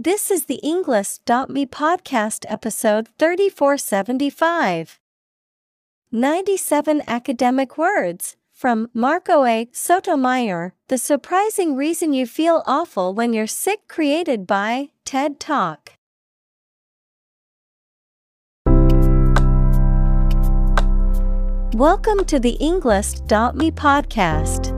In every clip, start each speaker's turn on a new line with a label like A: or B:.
A: This is the Englist.me podcast episode 3475. 97 academic words from Marco A. Sotomayor The Surprising Reason You Feel Awful When You're Sick, created by TED Talk. Welcome to the Englist.me podcast.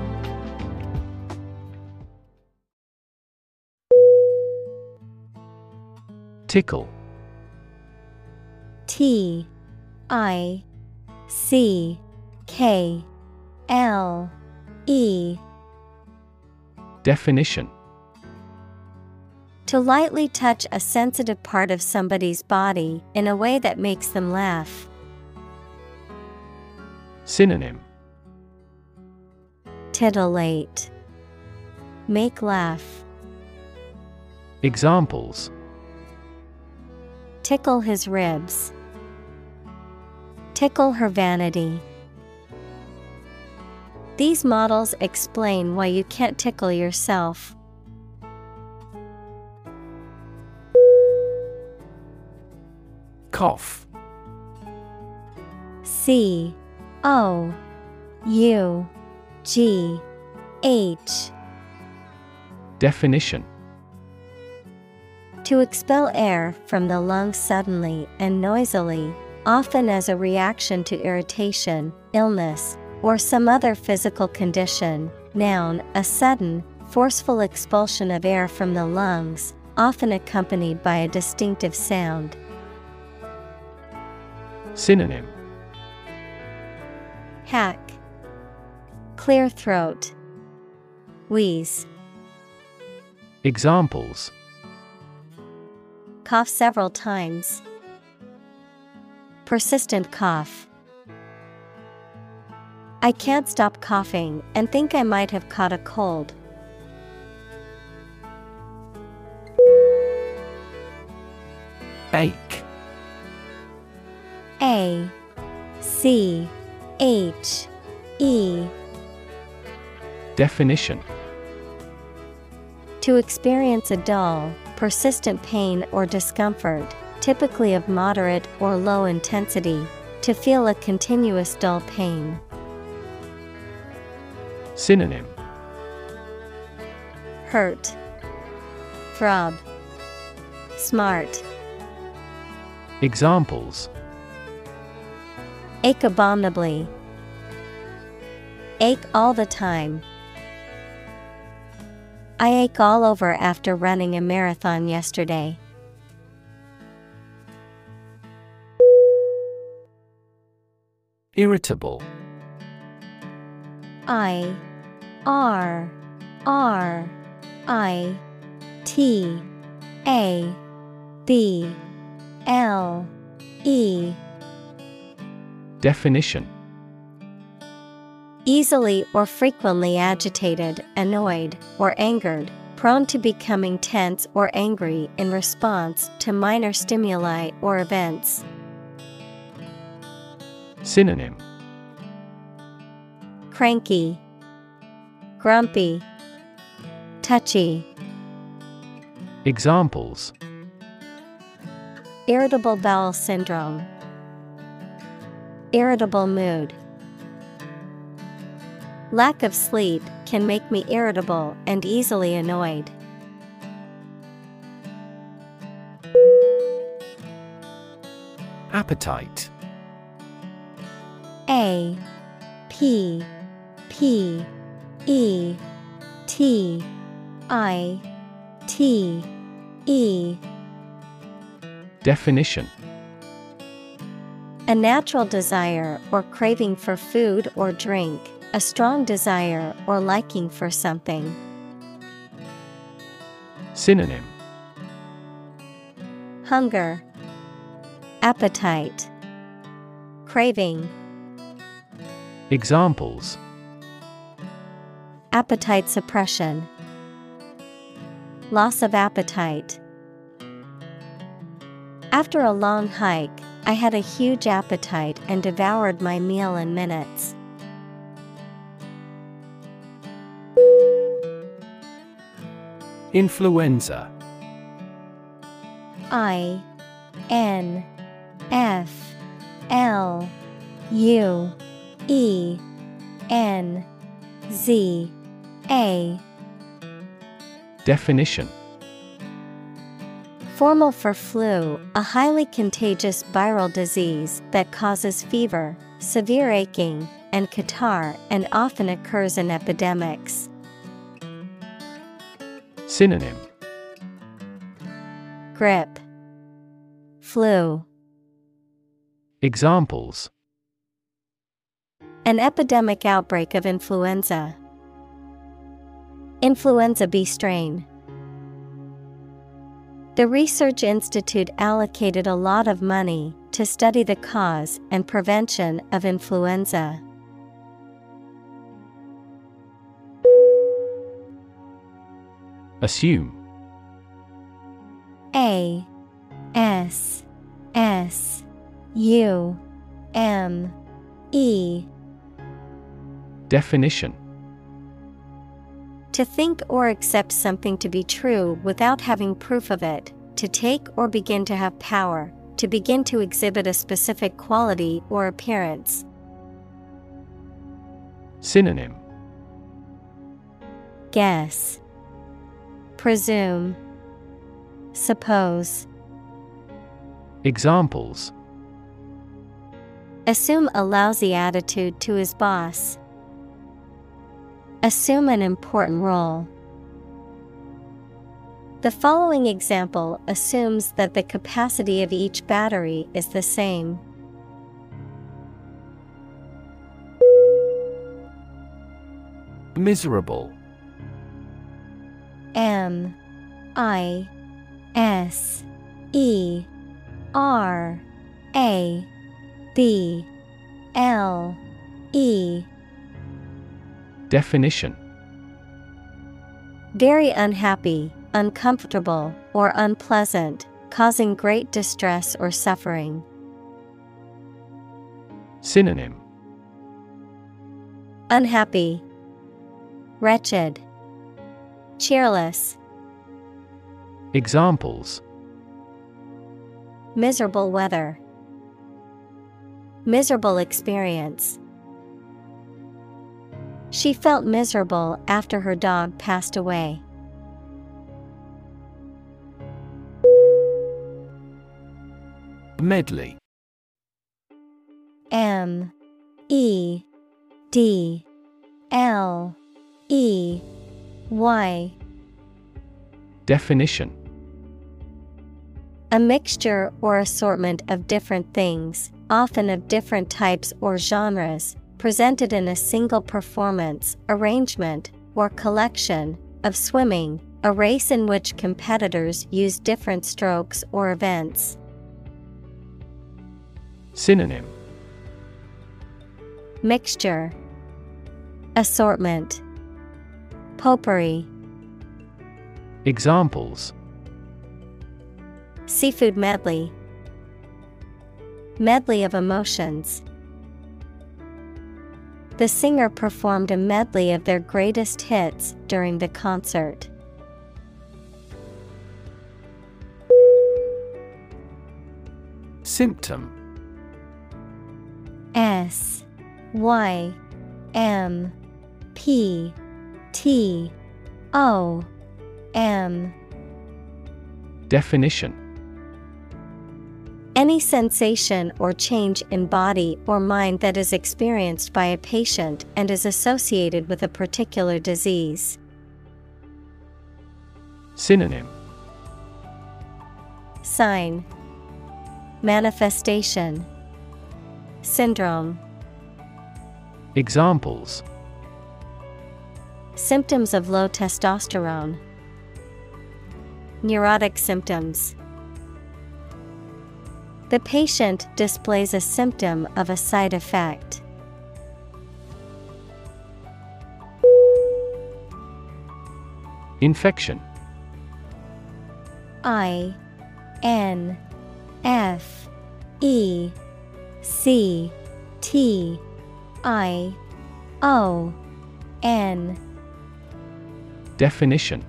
B: Tickle
A: T I C K L E
B: Definition
A: To lightly touch a sensitive part of somebody's body in a way that makes them laugh.
B: Synonym
A: Titillate. Make laugh.
B: Examples
A: Tickle his ribs. Tickle her vanity. These models explain why you can't tickle yourself.
B: Cough
A: C O U G H
B: Definition
A: To expel air from the lungs suddenly and noisily, often as a reaction to irritation, illness, or some other physical condition. Noun, a sudden, forceful expulsion of air from the lungs, often accompanied by a distinctive sound.
B: Synonym.
A: Hack, Clear throat, Wheeze,
B: Examples
A: cough several times. Persistent cough. I can't stop coughing and think I might have caught a cold.
B: Ache
A: A C H E
B: Definition
A: To experience a dull, persistent pain or discomfort, typically of moderate or low intensity, to feel a continuous dull pain.
B: Synonym.
A: Hurt, Throb, Smart,
B: Examples.
A: Ache abominably, Ache all the time. I ache all over after running a marathon yesterday.
B: Irritable.
A: I R R I T A B L E.
B: Definition
A: Easily or frequently agitated, annoyed, or angered, prone to becoming tense or angry in response to minor stimuli or events.
B: Synonym.
A: Cranky, Grumpy, Touchy,
B: Examples.
A: Irritable bowel syndrome, Irritable mood. Lack of sleep can make me irritable and easily annoyed.
B: Appetite.
A: A P P E T I T E.
B: Definition.
A: A natural desire or craving for food or drink, a strong desire or liking for something.
B: Synonym
A: Hunger, Appetite, Craving.
B: Examples
A: Appetite suppression, Loss of appetite. After a long hike, I had a huge appetite and devoured my meal in minutes.
C: Influenza.
A: I N F L U E N Z A.
B: Definition.
A: Formal for flu, a highly contagious viral disease that causes fever, severe aching, and catarrh and often occurs in epidemics.
B: Synonym
A: Grippe, Flu,
B: Examples
A: an epidemic outbreak of influenza. Influenza B strain. The Research Institute allocated a lot of money to study the cause and prevention of influenza.
B: Assume.
A: A S S U M E.
B: Definition.
A: To think or accept something to be true without having proof of it, to take or begin to have power, to begin to exhibit a specific quality or appearance.
B: Synonym.
A: Guess, Presume, Suppose.
B: Examples
A: Assume a lousy attitude to his boss. Assume an important role. The following example assumes that the capacity of each battery is the same.
C: Miserable
A: M I S E R A B L E.
B: Definition.
A: Very unhappy, uncomfortable, or unpleasant, causing great distress or suffering.
B: Synonym.
A: Unhappy, Wretched, Cheerless,
B: Examples
A: Miserable weather, Miserable experience. She felt miserable after her dog passed away.
C: Medley
A: M E D L E Y
B: Definition.
A: A mixture or assortment of different things, often of different types or genres, presented in a single performance, arrangement, or collection, of swimming, a race in which competitors use different strokes or events.
B: Synonym.
A: Mixture, Assortment, Potpourri,
B: Examples
A: Seafood medley, Medley of emotions. The singer performed a medley of their greatest hits during the concert.
C: Symptom
A: S Y M P T O M.
B: Definition.
A: Any sensation or change in body or mind that is experienced by a patient and is associated with a particular disease.
B: Synonym.
A: Sign. Manifestation. Syndrome.
B: Examples
A: Symptoms of low testosterone. Neurotic symptoms. The patient displays a symptom of a side effect.
B: Infection.
A: I N F E C T I O N
B: Definition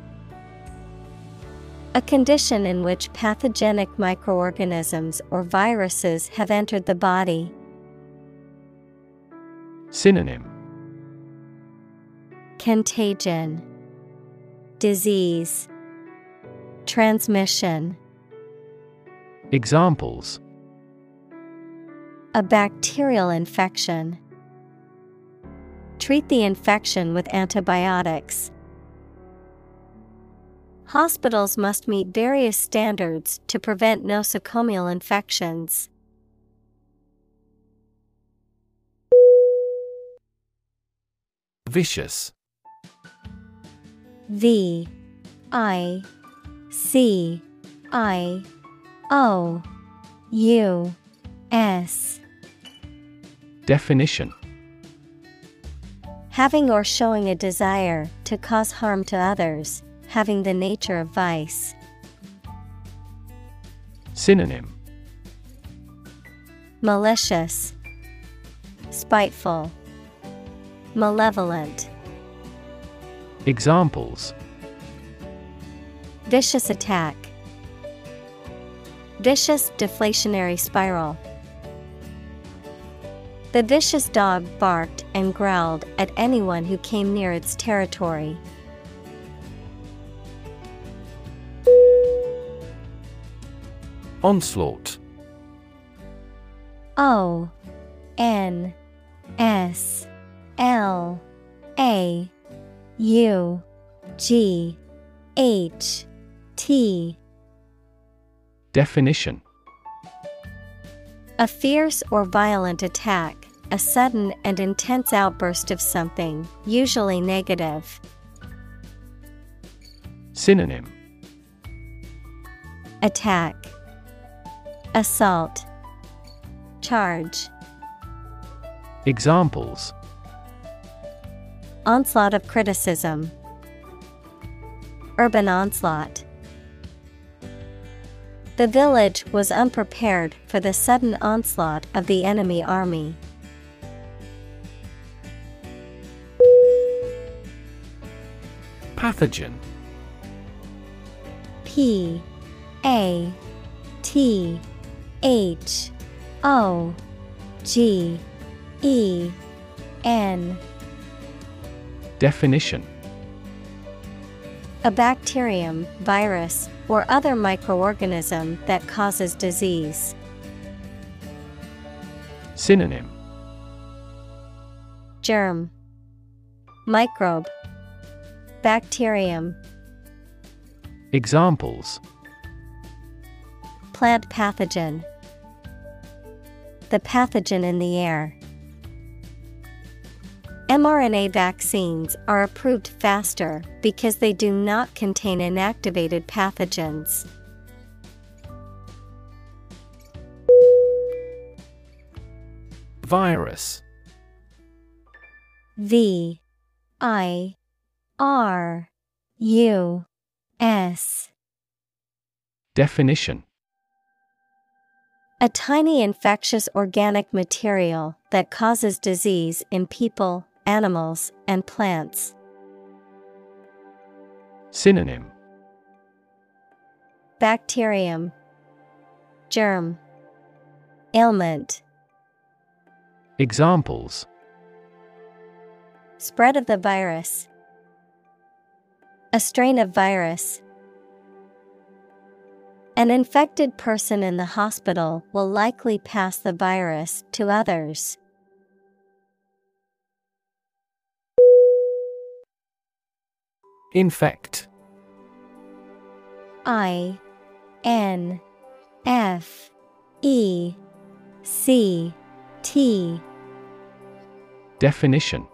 A: a condition in which pathogenic microorganisms or viruses have entered the body.
B: Synonym
A: Contagion, Disease, Transmission.
B: Examples
A: A bacterial infection. Treat the infection with antibiotics. Hospitals must meet various standards to prevent nosocomial infections.
B: Vicious.
A: V I C I O U S.
B: Definition.
A: Having or showing a desire to cause harm to others having the nature of vice.
B: Synonym
A: Malicious, Spiteful, Malevolent.
B: Examples
A: Vicious attack, Vicious deflationary spiral. The vicious dog barked and growled at anyone who came near its territory.
B: Onslaught.
A: O N S L A U G H T.
B: Definition.
A: A fierce or violent attack, a sudden and intense outburst of something, usually negative.
B: Synonym.
A: Attack Assault. Charge.
B: Examples.
A: Onslaught of criticism. Urban onslaught. The village was unprepared for the sudden onslaught of the enemy army.
B: Pathogen.
A: P A T H O G E N.
B: Definition.
A: A bacterium, virus, or other microorganism that causes disease.
B: Synonym.
A: Germ. Microbe. Bacterium.
B: Examples.
A: Plant pathogen the pathogen in the air. mRNA vaccines are approved faster because they do not contain inactivated pathogens.
B: Virus
A: V I R U S
B: Definition
A: A tiny infectious organic material that causes disease in people, animals, and plants.
B: Synonym
A: Bacterium Germ Ailment
B: Examples
A: Spread of the virus. A strain of virus. An infected person in the hospital will likely pass the virus to others.
B: Infect
A: I N F E C T
B: Definition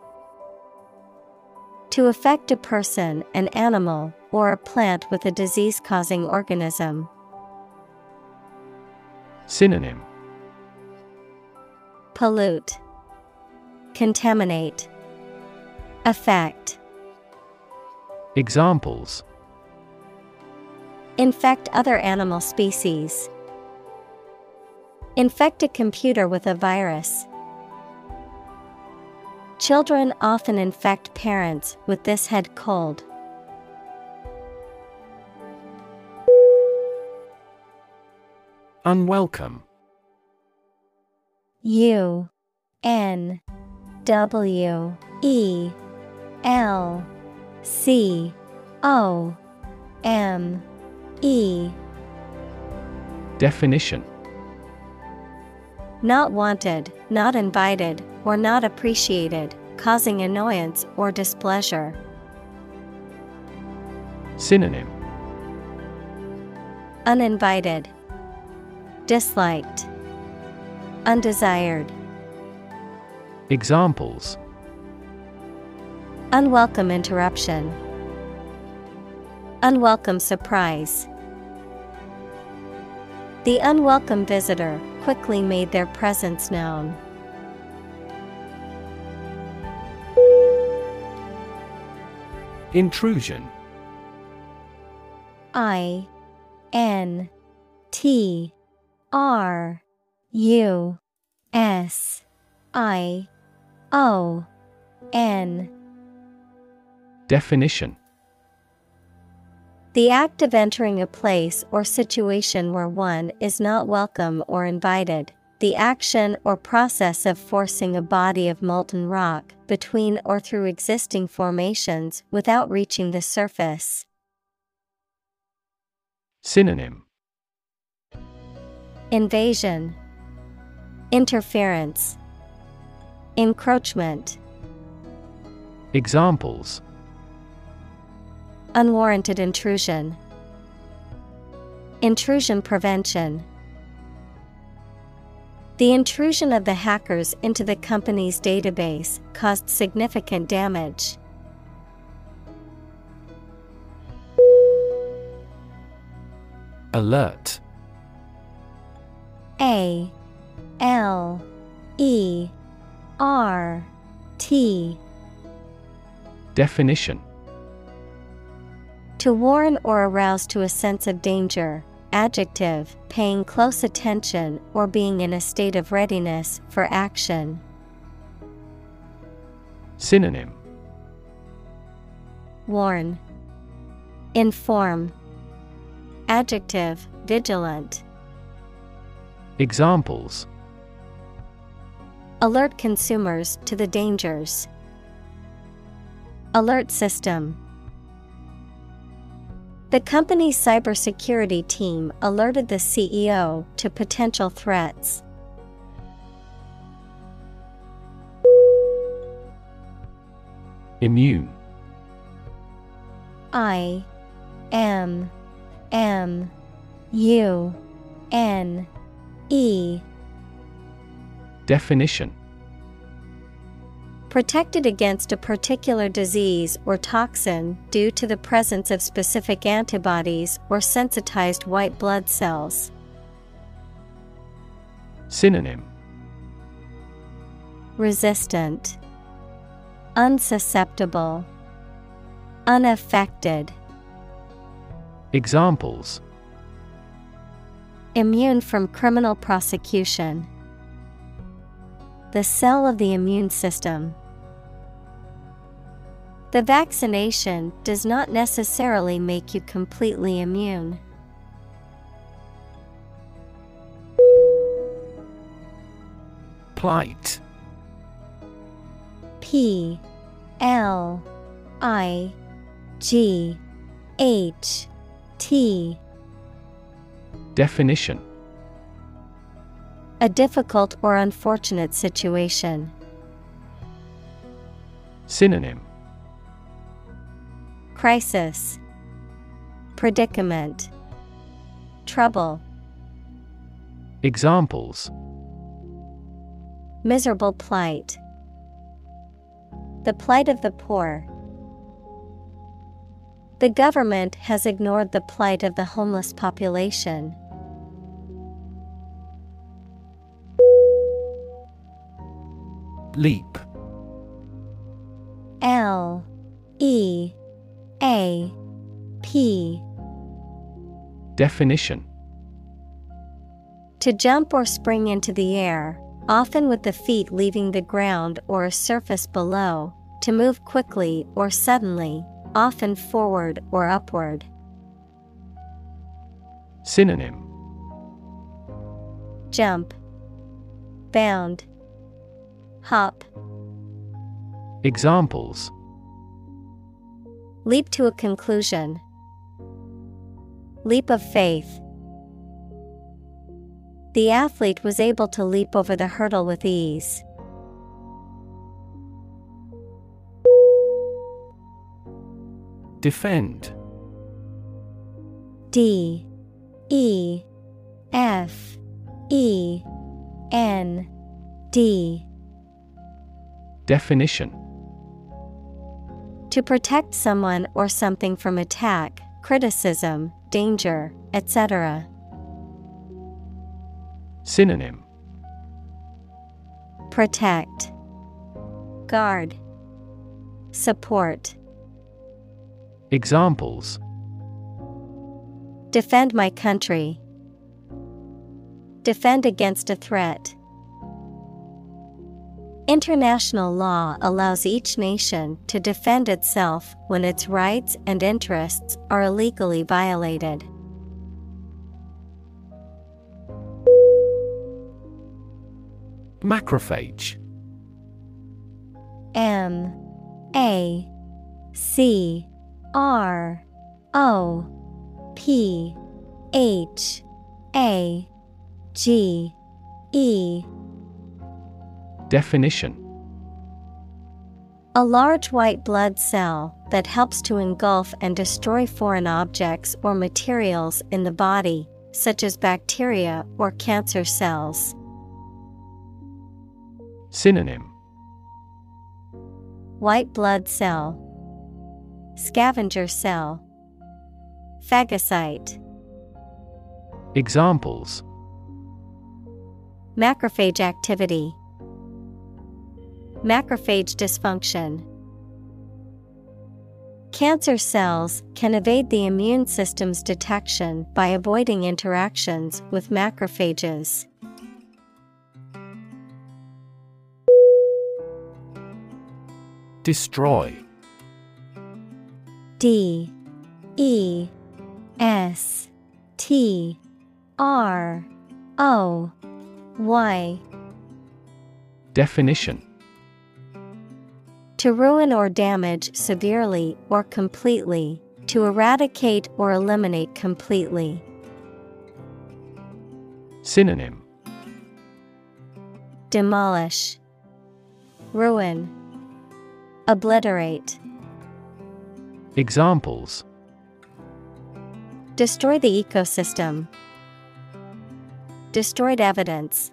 A: To affect a person, an animal, or a plant with a disease causing organism.
B: Synonym
A: Pollute, Contaminate, Affect.
B: Examples
A: Infect other animal species. Infect a computer with a virus. Children often infect parents with this head cold.
B: Unwelcome.
A: U N W E L C O M E.
B: Definition.
A: Not wanted, not invited, or not appreciated, causing annoyance or displeasure.
B: Synonym.
A: Uninvited, Disliked, Undesired.
B: Examples
A: Unwelcome interruption. Unwelcome surprise. The unwelcome visitor quickly made their presence known.
B: Intrusion
A: I N T R U S I O N
B: Definition
A: The act of entering a place or situation where one is not welcome or invited. The action or process of forcing a body of molten rock between or through existing formations without reaching the surface.
B: Synonym
A: Invasion, Interference, Encroachment,
B: Examples
A: Unwarranted intrusion, Intrusion prevention. The intrusion of the hackers into the company's database caused significant damage.
B: Alert
A: A L E R T
B: Definition
A: To warn or arouse to a sense of danger. Adjective, paying close attention or being in a state of readiness for action.
B: Synonym
A: Warn, Inform. Adjective, vigilant.
B: Examples
A: Alert consumers to the dangers. Alert system. The company's cybersecurity team alerted the CEO to potential threats.
B: Immune
A: I M M U N E.
B: Definition.
A: Protected against a particular disease or toxin due to the presence of specific antibodies or sensitized white blood cells.
B: Synonym.
A: Resistant, Unsusceptible, Unaffected.
B: Examples
A: Immune from criminal prosecution. The cell of the immune system. The vaccination does not necessarily make you completely immune.
B: Plight
A: P L I G H T
B: Definition
A: A difficult or unfortunate situation.
B: Synonym
A: Crisis, Predicament, Trouble.
B: Examples
A: Miserable plight. The plight of the poor. The government has ignored the plight of the homeless population.
B: Leap.
A: L E A P.
B: Definition.
A: To jump or spring into the air, often with the feet leaving the ground or a surface below, to move quickly or suddenly, often forward or upward.
B: Synonym.
A: Jump, Bound, Hop.
B: Examples
A: Leap to a conclusion. Leap of faith. The athlete was able to leap over the hurdle with ease.
B: Defend
A: D E F E N D
B: Definition
A: To protect someone or something from attack, criticism, danger, etc.
B: Synonym
A: Protect, Guard, Support.
B: Examples
A: Defend my country. Defend against a threat. International law allows each nation to defend itself when its rights and interests are illegally violated.
B: Macrophage
A: M A C R O P H A G E
B: Definition.
A: A large white blood cell that helps to engulf and destroy foreign objects or materials in the body, such as bacteria or cancer cells.
B: Synonym.
A: White blood cell, Scavenger cell, Phagocyte.
B: Examples.
A: Macrophage activity, Macrophage dysfunction. Cancer cells can evade the immune system's detection by avoiding interactions with macrophages.
B: Destroy.
A: D. E. S. T. R. O. Y.
B: Definition
A: To ruin or damage severely or completely, to eradicate or eliminate completely.
B: Synonym
A: Demolish, Ruin, Obliterate.
B: Examples
A: Destroy the ecosystem. Destroyed evidence.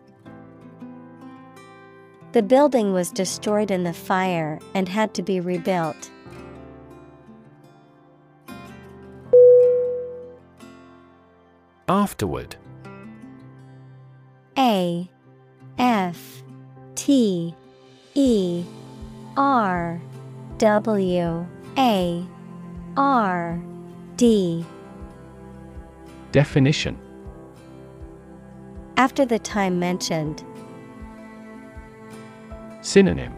A: The building was destroyed in the fire and had to be rebuilt.
B: Afterward.
A: A F T E R W A R D.
B: Definition.
A: After the time mentioned,
B: Synonym.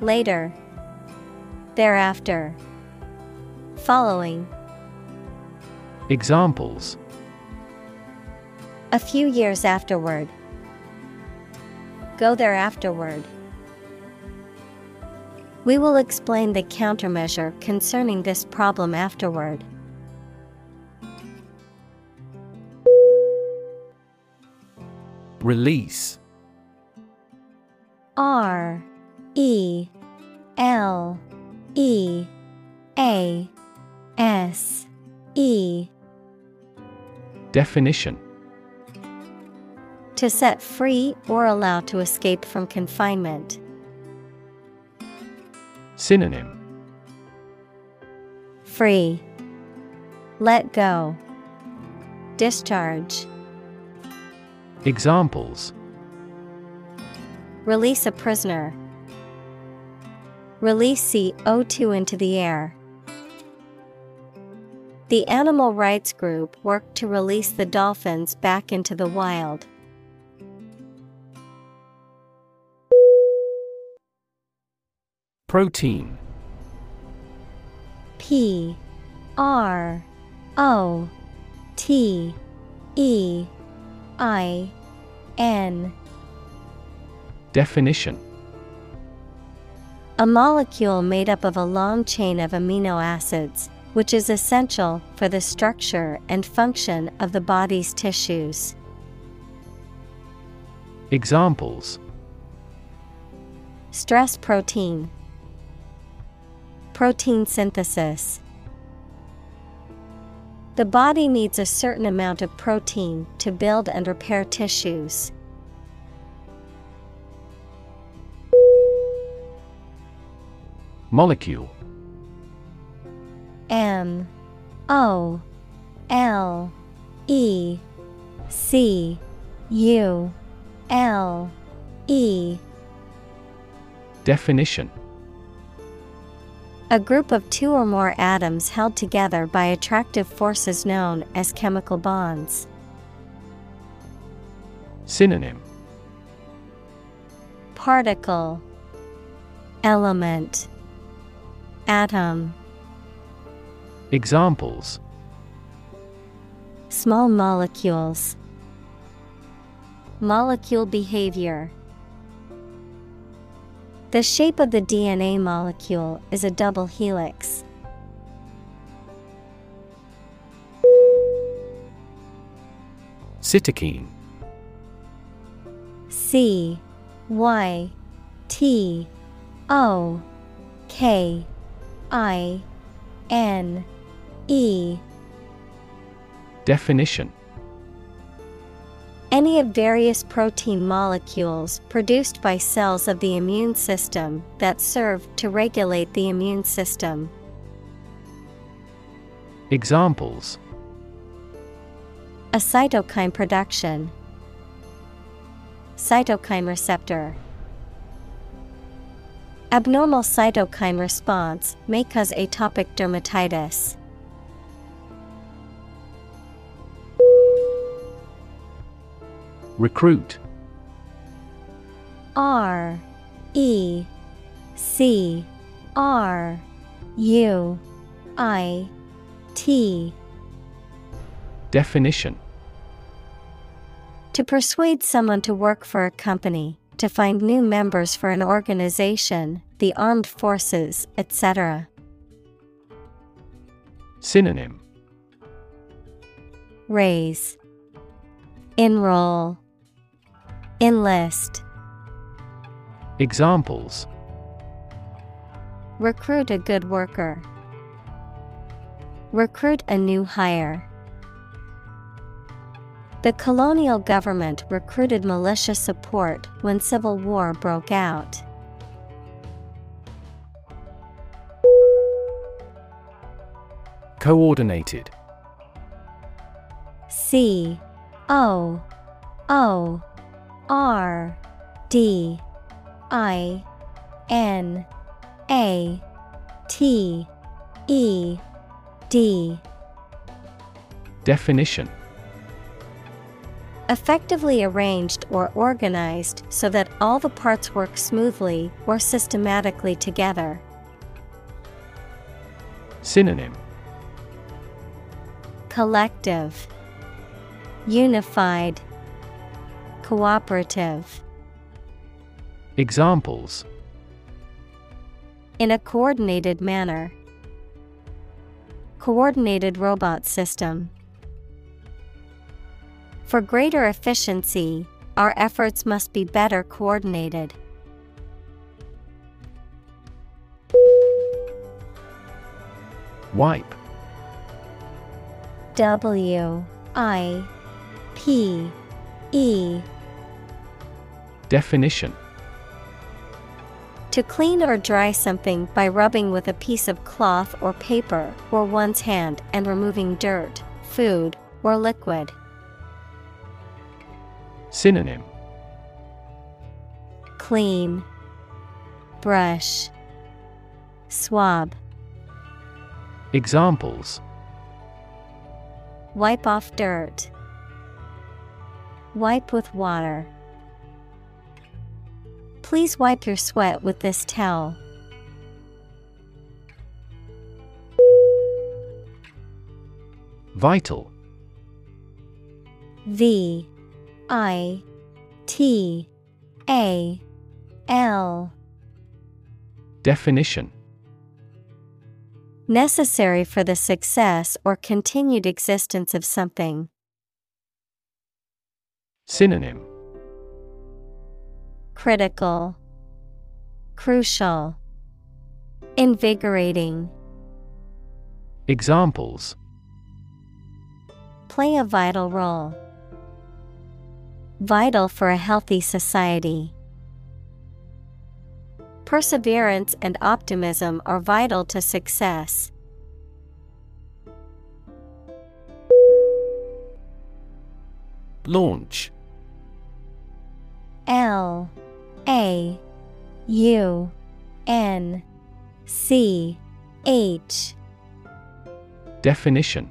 A: Later. Thereafter. Following.
B: Examples.
A: A few years afterward. Go there afterward. We will explain the countermeasure concerning this problem afterward.
C: Release.
A: R E L E A S E
B: Definition
A: To set free or allow to escape from confinement.
B: Synonym
A: Free. Let go. Discharge.
B: Examples
A: Release a prisoner. Release CO2 into the air. The animal rights group worked to release the dolphins back into the wild.
B: Protein
A: P R O T E I N
B: Definition
A: A molecule made up of a long chain of amino acids, which is essential for the structure and function of the body's tissues.
B: Examples
A: Stress protein, protein synthesis. The body needs a certain amount of protein to build and repair tissues.
B: Molecule.
A: M O L E C U L E.
B: Definition.
A: A group of two or more atoms held together by attractive forces known as chemical bonds.
B: Synonym.
A: Particle Element Atom.
B: Examples.
A: Small molecules. Molecule behavior. The shape of the DNA molecule is a double helix.
B: Cytokine.
A: C Y T O K I N E
B: Definition
A: Any of various protein molecules produced by cells of the immune system that serve to regulate the immune system.
B: Examples
A: A cytokine production. Cytokine receptor. Abnormal cytokine response may cause atopic dermatitis.
B: Recruit.
A: R E C R U I T.
B: Definition.
A: To persuade someone to work for a company, to find new members for an organization, the armed forces, etc.
B: Synonym
A: Raise, Enroll, Enlist,
B: Examples
A: Recruit a good worker. Recruit a new hire. The colonial government recruited militia support when civil war broke out.
B: Coordinated.
A: C O O R D I N A T E D.
B: Definition
A: Effectively arranged or organized so that all the parts work smoothly or systematically together.
B: Synonym
A: Collective, Unified, Cooperative.
B: Examples
A: In a coordinated manner. Coordinated robot system. For greater efficiency, our efforts must be better coordinated.
B: Wipe.
A: W I P E
B: Definition
A: To clean or dry something by rubbing with a piece of cloth or paper or one's hand and removing dirt, food, or liquid.
B: Synonym
A: Clean, Brush, Swab.
B: Examples
A: Wipe off dirt. Wipe with water. Please wipe your sweat with this towel.
B: Vital
A: V I T A L
B: Definition
A: Necessary for the success or continued existence of something.
B: Synonym
A: Critical, Crucial, Invigorating.
B: Examples
A: Play a vital role. Vital for a healthy society. Perseverance and optimism are vital to success.
B: Launch
A: L A U N C H
B: Definition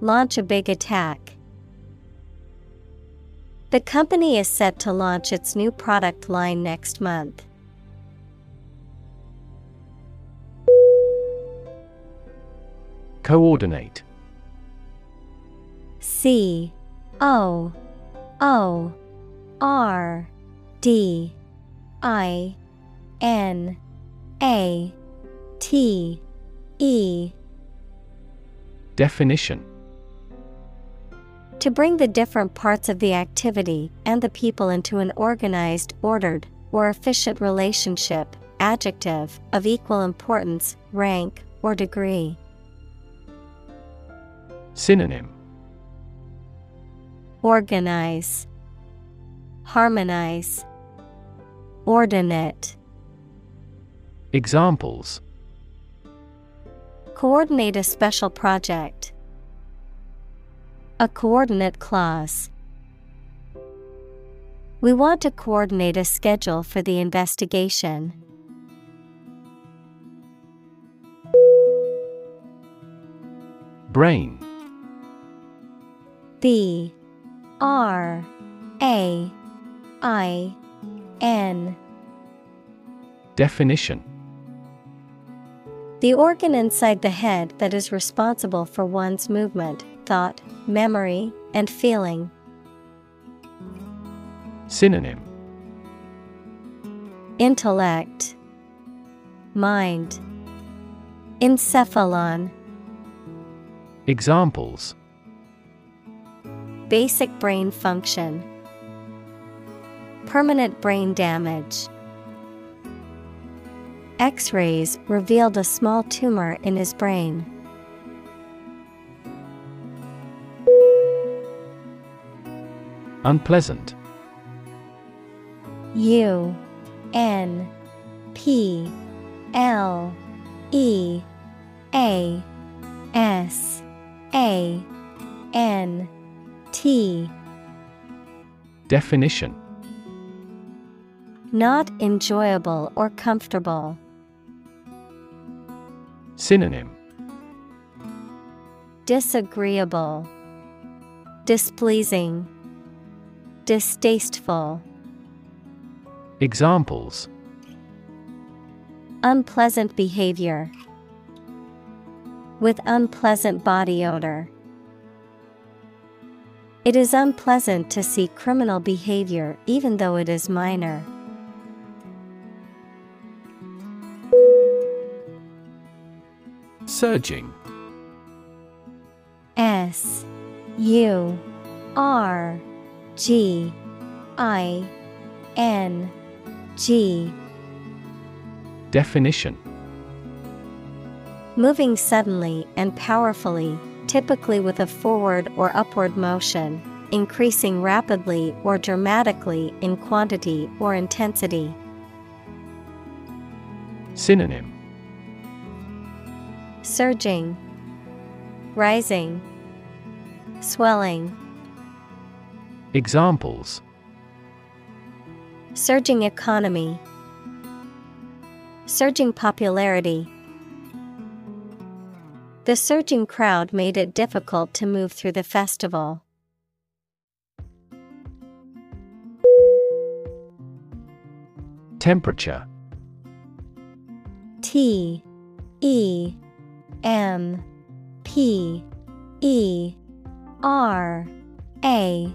A: Launch a big attack. The company is set to launch its new product line next month.
B: Coordinate
A: C O O R D I N A T E
B: Definition
A: To bring the different parts of the activity and the people into an organized, ordered, or efficient relationship, adjective, of equal importance, rank, or degree.
B: Synonym
A: Organize, Harmonize, Ordinate.
B: Examples
A: Coordinate a special project. A coordinate clause. We want to coordinate a schedule for the investigation.
B: Brain.
A: B. R. A. I. N.
B: Definition.
A: The organ inside the head that is responsible for one's movement, thought, memory, and feeling.
B: Synonym
A: Intellect, Mind, Encephalon.
B: Examples
A: Basic brain function. Permanent brain damage. X rays revealed a small tumor in his brain.
B: Unpleasant
A: U N P L E A S A N T
B: Definition
A: Not enjoyable or comfortable.
B: Synonym
A: Disagreeable. Displeasing. Distasteful,
B: Examples
A: unpleasant behavior. With unpleasant body odor. It is unpleasant to see criminal behavior even though it is minor.
B: Surging
A: S U R G I N G
B: Definition
A: Moving suddenly and powerfully, typically with a forward or upward motion, increasing rapidly or dramatically in quantity or intensity.
B: Synonym
A: Surging, Rising, Swelling.
B: Examples
A: Surging economy, Surging popularity. The surging crowd made it difficult to move through the festival.
B: Temperature
A: T E M P E R A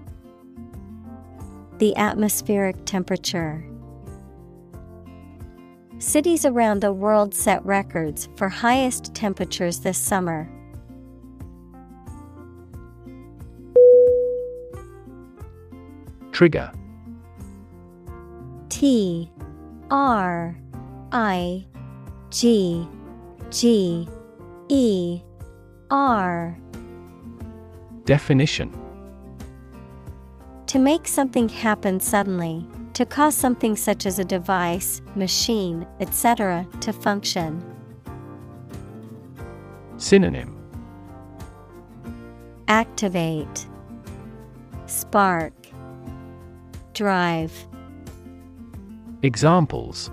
A: The atmospheric temperature. Cities around the world set records for highest temperatures this summer.
B: Trigger.
A: T R I G G E R.
B: Definition
A: To make something happen suddenly, to cause something such as a device, machine, etc., to function.
B: Synonym
A: Activate, Spark, Drive.
B: Examples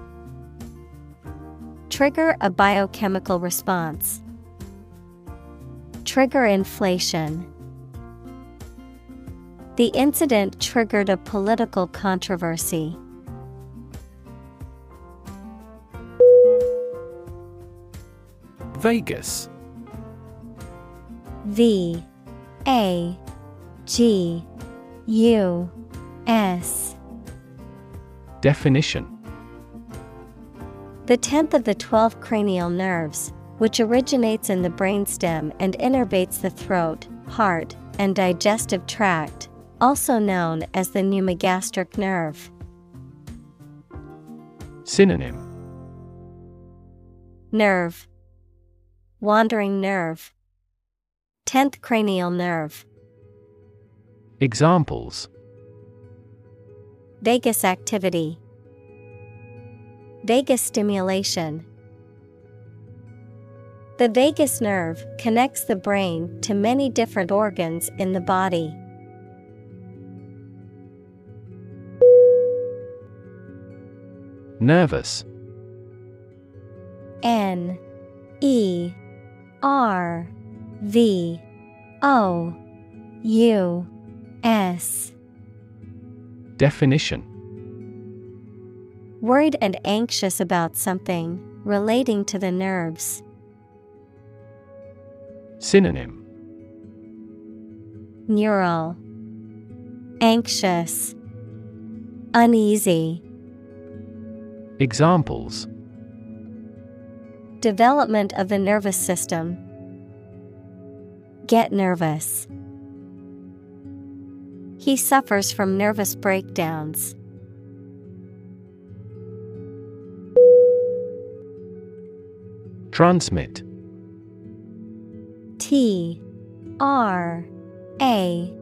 A: Trigger a biochemical response. Trigger inflation. The incident triggered a political controversy.
B: Vagus.
A: V A G U S.
B: Definition.
A: The tenth of the twelve cranial nerves, which originates in the brainstem and innervates the throat, heart, and digestive tract, also known as the pneumogastric nerve.
B: Synonym
A: Nerve Wandering nerve. Tenth cranial nerve.
B: Examples
A: Vagus activity. Vagus stimulation. The vagus nerve connects the brain to many different organs in the body.
B: Nervous.
A: N E R V O U S.
B: Definition.
A: Worried and anxious about something relating to the nerves.
B: Synonym.
A: Neural. Anxious. Uneasy
B: Examples
A: Development of the nervous system. Get nervous. He suffers from nervous breakdowns.
B: Transmit
A: T R A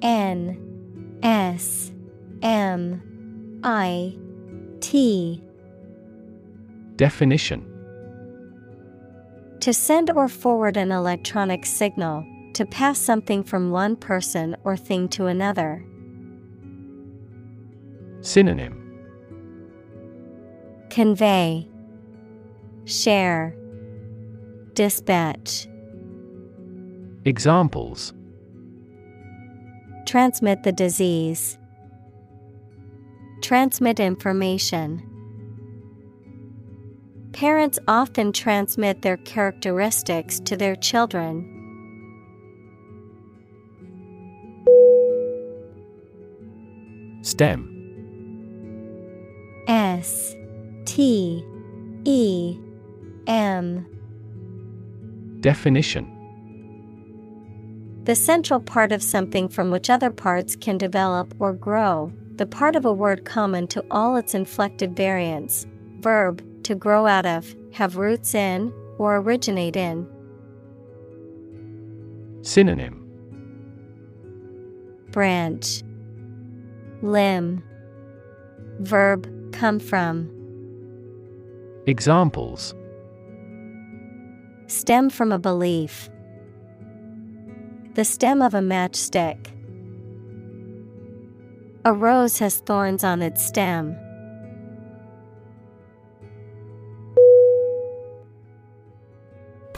A: N S M I T
B: Definition
A: To send or forward an electronic signal, to pass something from one person or thing to another.
B: Synonym
A: Convey, Share, Dispatch.
B: Examples
A: Transmit the disease. Transmit information. Parents often transmit their characteristics to their children.
B: STEM
A: S T E M
B: Definition
A: The central part of something from which other parts can develop or grow, the part of a word common to all its inflected variants. Verb, to grow out of, have roots in, or originate in.
B: Synonym
A: Branch, Limb, Verb, come from.
B: Examples
A: Stem from a belief. The stem of a matchstick. A rose has thorns on its stem.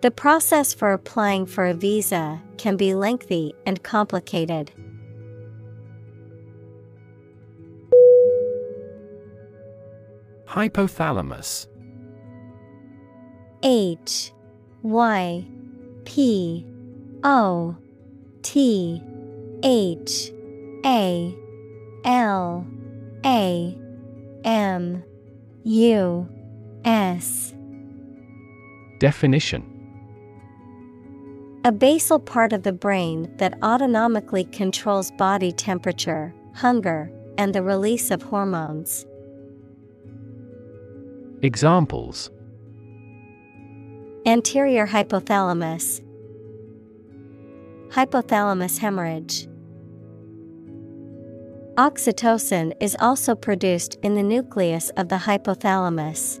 A: The process for applying for a visa can be lengthy and complicated.
B: Hypothalamus.
A: H Y P O T H A L A M U S.
B: Definition
A: A basal part of the brain that autonomically controls body temperature, hunger, and the release of hormones.
B: Examples
A: Anterior hypothalamus, Hypothalamus hemorrhage. Oxytocin is also produced in the nucleus of the hypothalamus.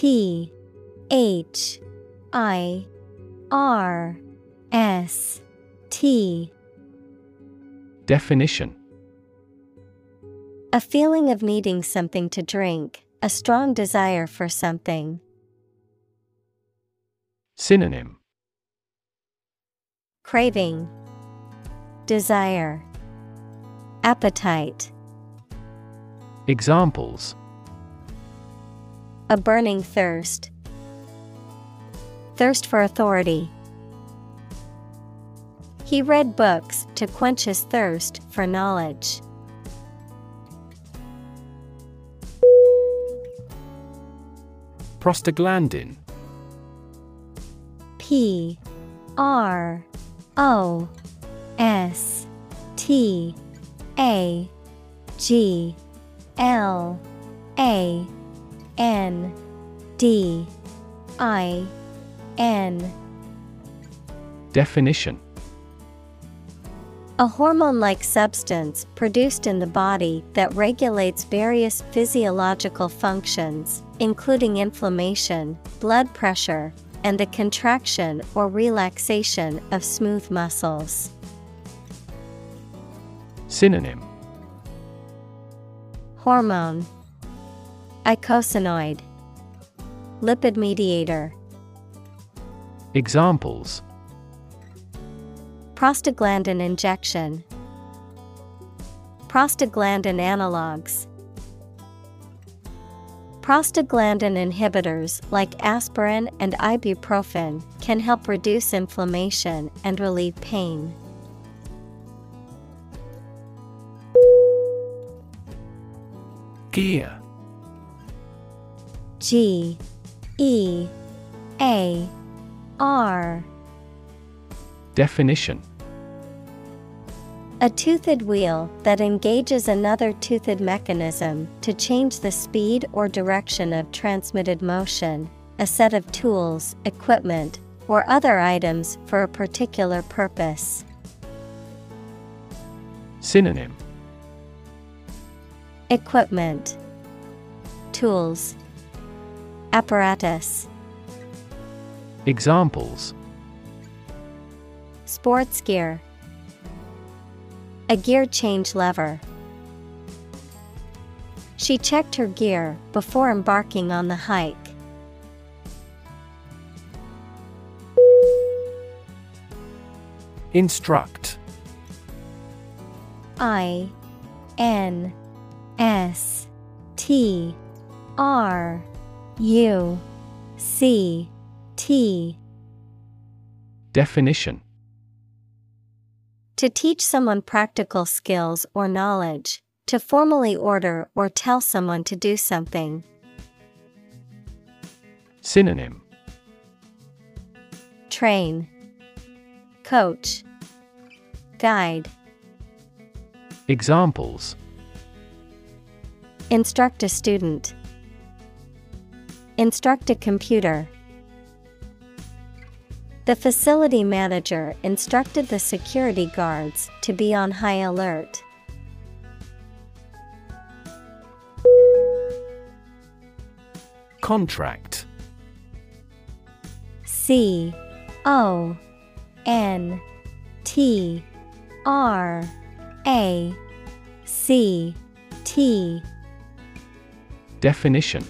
A: T H I R S T
B: Definition.
A: A feeling of needing something to drink, a strong desire for something.
B: Synonym.
A: Craving, Desire, Appetite.
B: Examples
A: A burning thirst. Thirst for authority. He read books to quench his thirst for knowledge.
B: Prostaglandin
A: P R O S T A G L A N D I N.
B: Definition.
A: A hormone like substance produced in the body that regulates various physiological functions, including inflammation, blood pressure, and the contraction or relaxation of smooth muscles.
B: Synonym.
A: Hormone Eicosanoid Lipid mediator.
B: Examples.
A: Prostaglandin injection. Prostaglandin analogs. Prostaglandin inhibitors like aspirin and ibuprofen can help reduce inflammation and relieve pain.
B: Gear
A: G E A R.
B: Definition.
A: A toothed wheel that engages another toothed mechanism to change the speed or direction of transmitted motion, a set of tools, equipment, or other items for a particular purpose.
B: Synonym.
A: Equipment. Tools Apparatus
B: Examples
A: Sports gear A gear change lever. She checked her gear before embarking on the hike.
B: Instruct
A: I N S T R U C T.
B: Definition.
A: To teach someone practical skills or knowledge, to formally order or tell someone to do something.
B: Synonym.
A: Train, Coach, Guide,
B: Examples.
A: Instruct a student, Instruct a computer. The facility manager instructed the security guards to be on high alert.
B: Contract
A: C O N T R A C T
B: Definition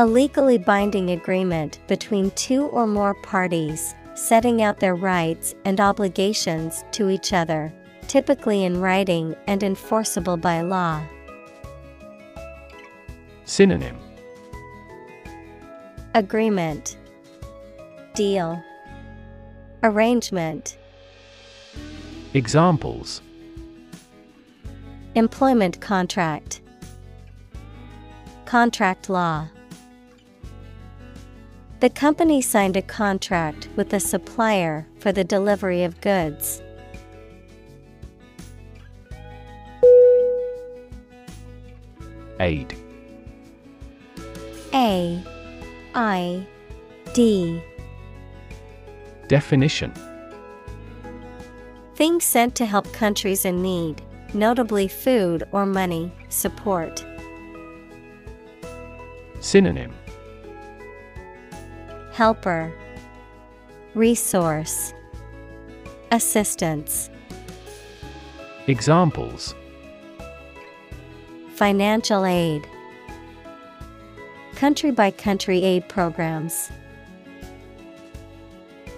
A: A legally binding agreement between two or more parties, setting out their rights and obligations to each other, typically in writing and enforceable by law.
B: Synonym.
A: Agreement. Deal. Arrangement.
B: Examples.
A: Employment contract. Contract law The company signed a contract with the supplier for the delivery of goods.
B: Aid
A: A I D
B: Definition
A: Things sent to help countries in need, notably food or money, support.
B: Synonym
A: Helper, Resource, Assistance.
B: Examples
A: Financial aid, Country by country aid programs.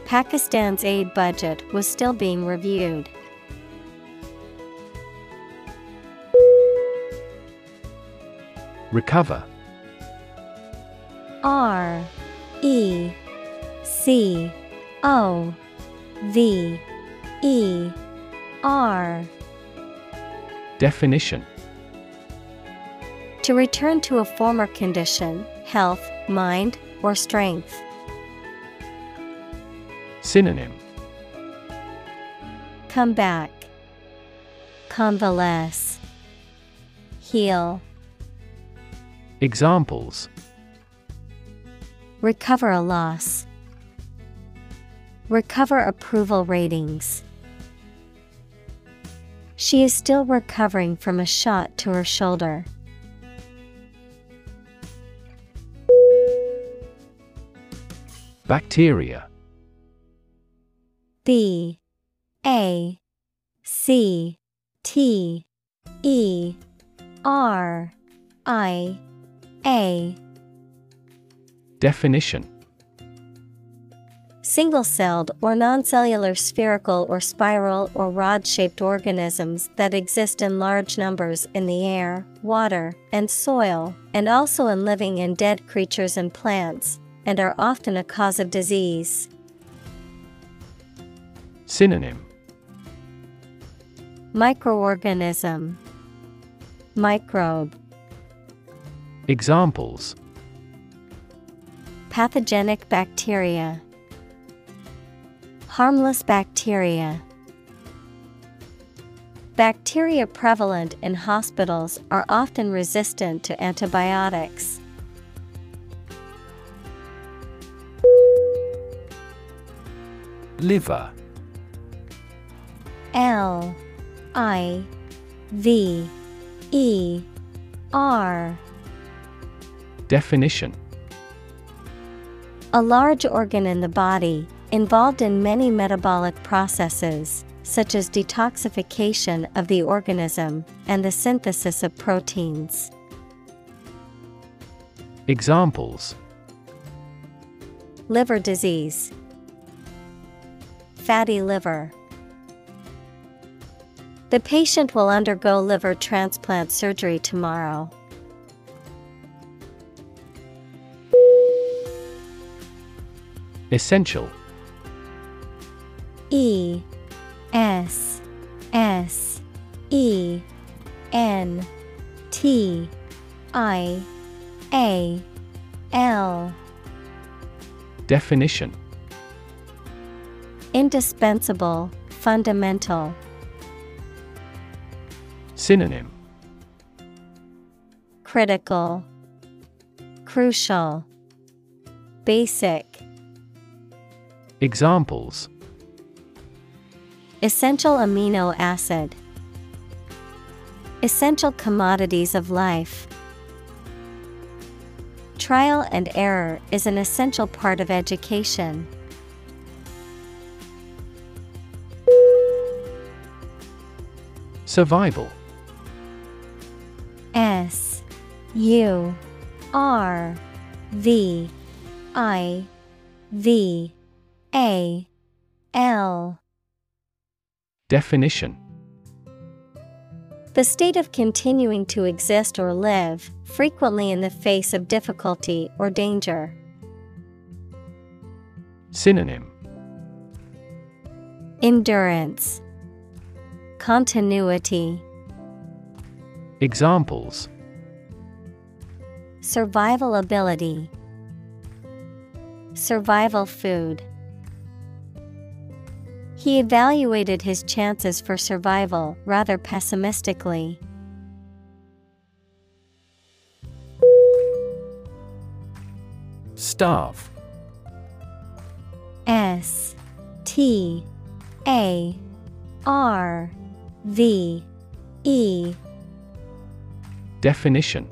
A: Pakistan's aid budget was still being reviewed.
B: Recover
A: R E C O V E R.
B: Definition
A: To return to a former condition, health, mind, or strength.
B: Synonym
A: Come back. Convalesce. Heal.
B: Examples
A: Recover a loss. Recover approval ratings. She is still recovering from a shot to her shoulder.
B: Bacteria.
A: B. A. C. T. E. R. I. A
B: Definition.
A: Single celled or non-cellular spherical or spiral or rod shaped organisms that exist in large numbers in the air, water, and soil, and also in living and dead creatures and plants, and are often a cause of disease.
B: Synonym.
A: Microorganism. Microbe.
B: Examples
A: Pathogenic bacteria. Harmless bacteria. Bacteria prevalent in hospitals are often resistant to antibiotics.
B: Liver.
A: L I V E R.
B: Definition
A: A large organ in the body, involved in many metabolic processes, such as detoxification of the organism and the synthesis of proteins.
B: Examples
A: Liver disease, fatty liver. The patient will undergo liver transplant surgery tomorrow.
B: Essential.
A: E S S E N T I A L.
B: Definition.
A: Indispensable, fundamental.
B: Synonym.
A: Critical, Crucial, Basic.
B: Examples
A: Essential amino acid. Essential commodities of life. Trial and error is an essential part of education.
B: Survival
A: S U R V I V A L.
B: Definition.
A: The state of continuing to exist or live, frequently in the face of difficulty or danger.
B: Synonym.
A: Endurance, Continuity,
B: Examples.
A: Survival ability, Survival food. He evaluated his chances for survival rather pessimistically.
B: Starve
A: S T A R V E.
B: Definition.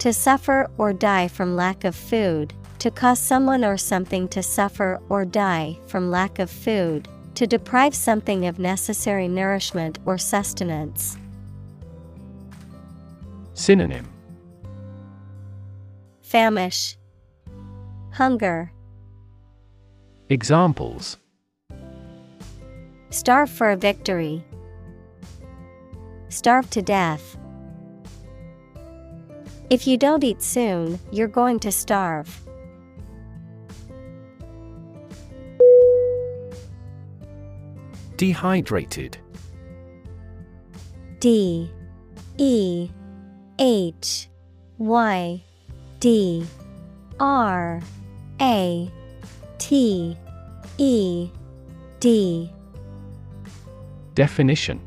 A: To suffer or die from lack of food, to cause someone or something to suffer or die from lack of food, to deprive something of necessary nourishment or sustenance.
B: Synonym
A: Famish, Hunger,
B: Examples
A: Starve for a victory, Starve to death. If you don't eat soon, you're going to starve.
B: Dehydrated.
A: D E H Y D R A T E D
B: Definition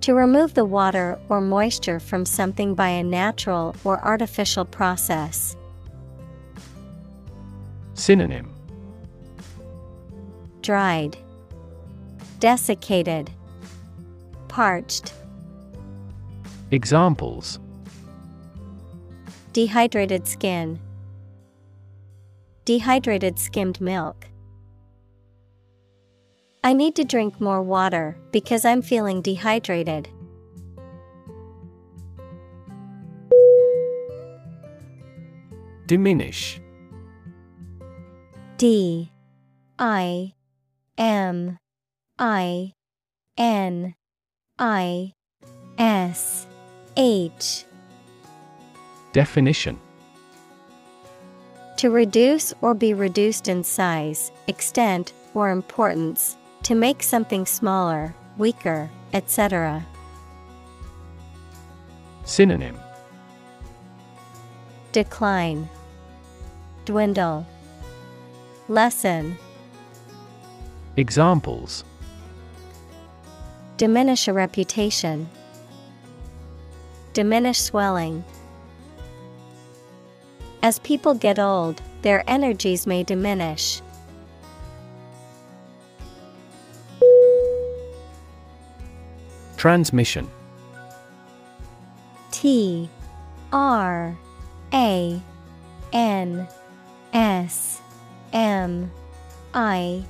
A: To remove the water or moisture from something by a natural or artificial process.
B: Synonym
A: Dried, Desiccated, Parched,
B: Examples
A: Dehydrated skin, Dehydrated skimmed milk. I need to drink more water because I'm feeling dehydrated.
B: Diminish.
A: D I M I N I S H.
B: Definition.
A: To reduce or be reduced in size, extent, or importance, to make something smaller, weaker, etc.
B: Synonym.
A: Decline, Dwindle, Lessen,
B: Examples
A: Diminish a reputation, Diminish swelling. As people get old, their energies may diminish.
B: Transmission
A: T R A N S M I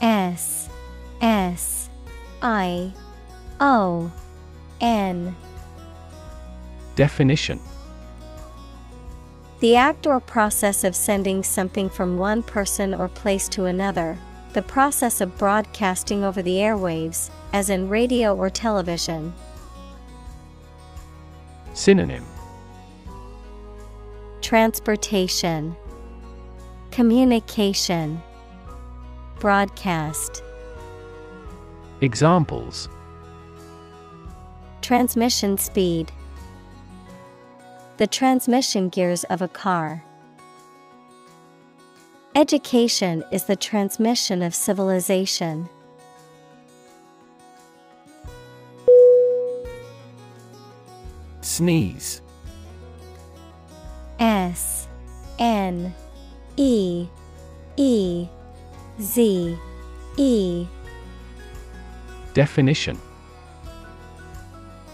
A: S S I O N.
B: Definition.
A: The act or process of sending something from one person or place to another, the process of broadcasting over the airwaves, as in radio or television.
B: Synonym.
A: Transportation, Communication, Broadcast,
B: Examples
A: Transmission speed, the transmission gears of a car. Education is the transmission of civilization.
B: Sneeze
A: S N E E Z E
B: Definition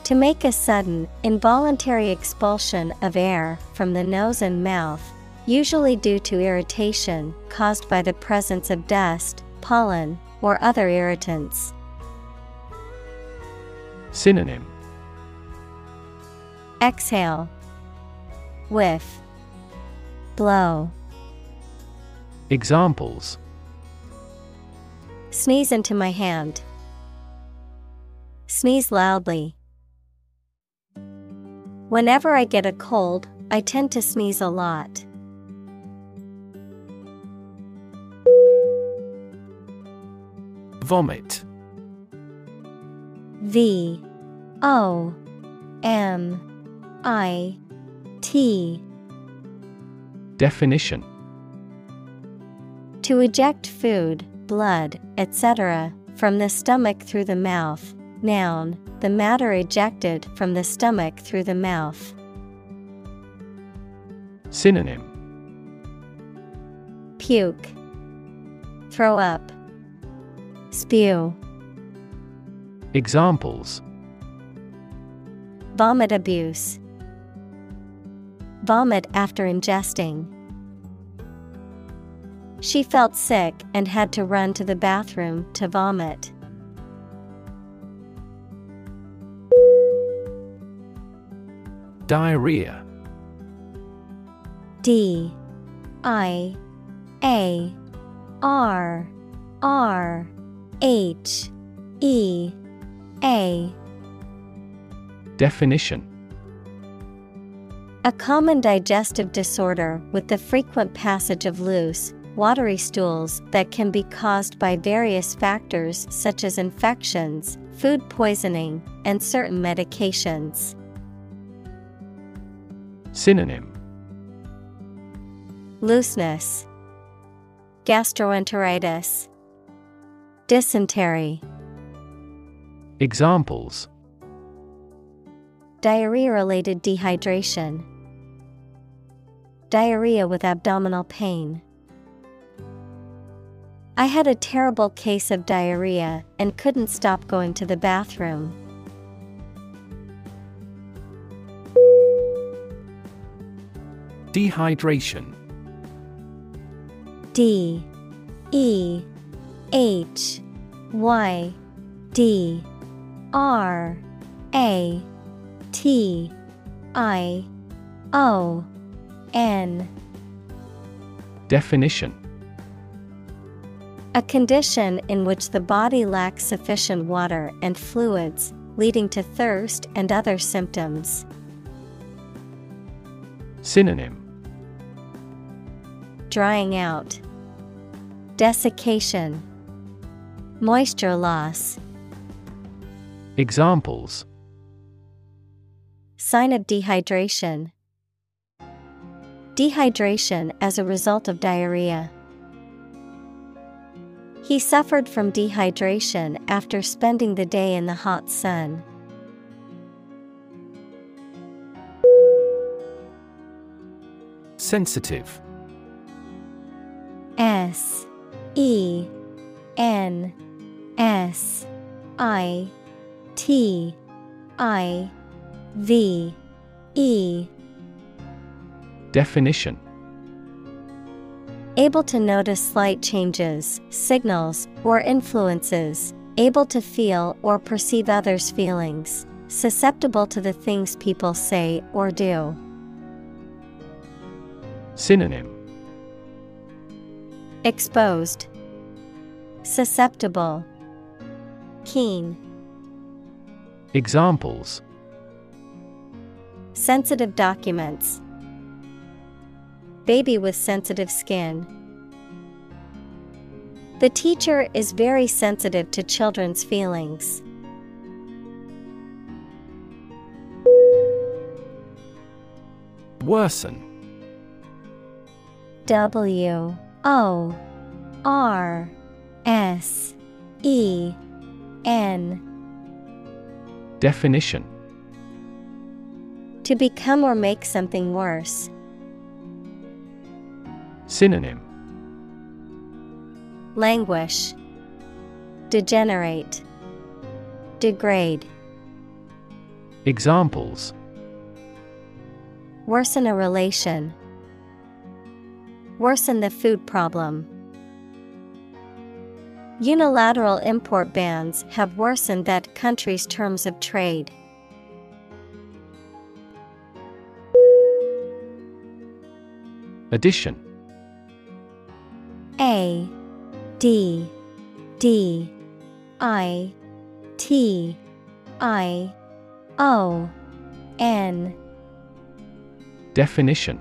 A: To make a sudden, involuntary expulsion of air from the nose and mouth, usually due to irritation caused by the presence of dust, pollen, or other irritants.
B: Synonym
A: Exhale, Whiff, Blow.
B: Examples
A: Sneeze into my hand. Sneeze loudly. Whenever I get a cold, I tend to sneeze a lot.
B: Vomit
A: V O M I T.
B: Definition
A: To eject food, blood, etc., from the stomach through the mouth. Noun, the matter ejected from the stomach through the mouth.
B: Synonym
A: Puke. Throw up. Spew.
B: Examples
A: Vomit abuse. Vomit after ingesting. She felt sick and had to run to the bathroom to vomit.
B: Diarrhea.
A: D I A R R H E A.
B: Definition.
A: A common digestive disorder with the frequent passage of loose, watery stools that can be caused by various factors such as infections, food poisoning, and certain medications.
B: Synonym
A: Looseness, Gastroenteritis, Dysentery.
B: Examples
A: Diarrhea related dehydration, Diarrhea with abdominal pain. I had a terrible case of diarrhea and couldn't stop going to the bathroom.
B: Dehydration.
A: D E H Y D R A T I O N.
B: Definition.
A: A condition in which the body lacks sufficient water and fluids, leading to thirst and other symptoms.
B: Synonym
A: Drying out, Desiccation, Moisture loss.
B: Examples
A: Sign of dehydration. Dehydration as a result of diarrhea. He suffered from dehydration after spending the day in the hot sun.
B: Sensitive
A: S E N S I T I V E.
B: Definition.
A: Able to notice slight changes, signals, or influences, able to feel or perceive others' feelings, susceptible to the things people say or do.
B: Synonym
A: Exposed, Susceptible, Keen,
B: Examples.
A: Sensitive documents, Baby with sensitive skin. The teacher is very sensitive to children's feelings.
B: Worsen.
A: W O R S E N.
B: Definition.
A: To become or make something worse.
B: Synonym.
A: Languish, Degenerate, Degrade,
B: Examples.
A: Worsen a relation, Worsen the food problem. Unilateral import bans have worsened that country's terms of trade.
B: Addition
A: A D D I T I O N
B: Definition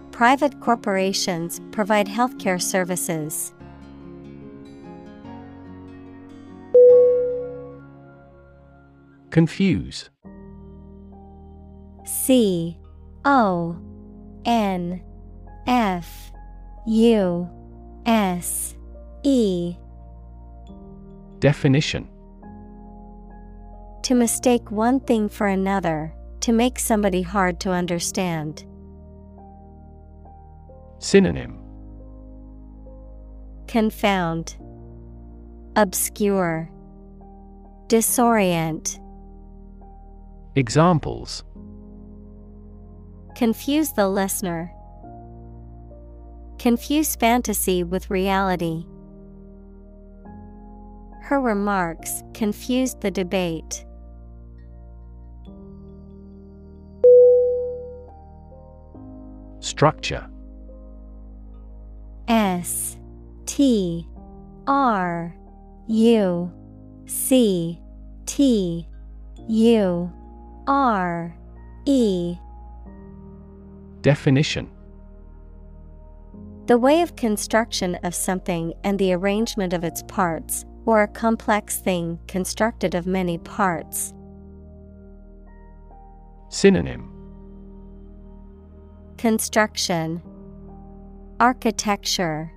A: private corporations provide healthcare services.
B: Confuse
A: C O N F U S E
B: Definition
A: To mistake one thing for another, to make somebody hard to understand.
B: Synonym
A: Confound, Obscure, Disorient.
B: Examples
A: Confuse the listener. Confuse fantasy with reality. Her remarks confused the debate.
B: Structure
A: S T R U C T U R E.
B: Definition.
A: The way of construction of something and the arrangement of its parts, or a complex thing constructed of many parts.
B: Synonym.
A: Construction Architecture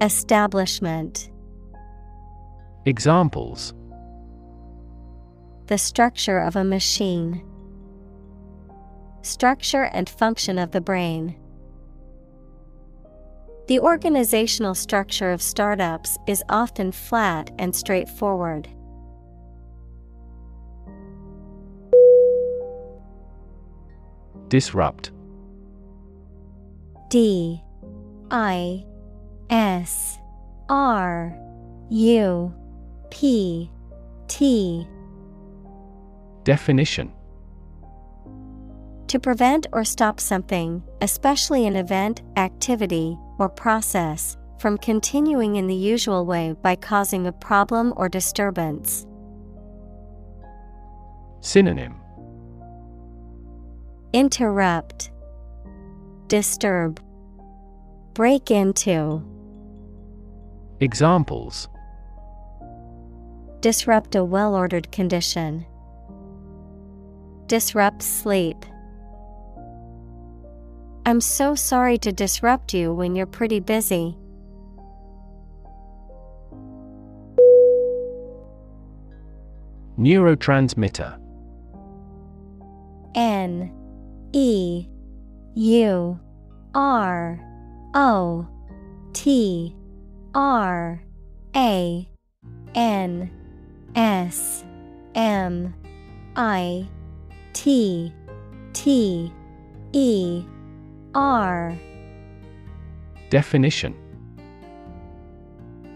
A: Establishment
B: Examples
A: The structure of a machine. Structure and function of the brain. The organizational structure of startups is often flat and straightforward.
B: Disrupt
A: D I S R U P T.
B: Definition.
A: To prevent or stop something, especially an event, activity, or process, from continuing in the usual way by causing a problem or disturbance.
B: Synonym.
A: Interrupt, Disturb, Break into,
B: Examples
A: Disrupt a well ordered condition. Disrupt sleep. I'm so sorry to disrupt you when you're pretty busy.
B: Neurotransmitter
A: N E U R O T R A N S M I T T E R.
B: Definition.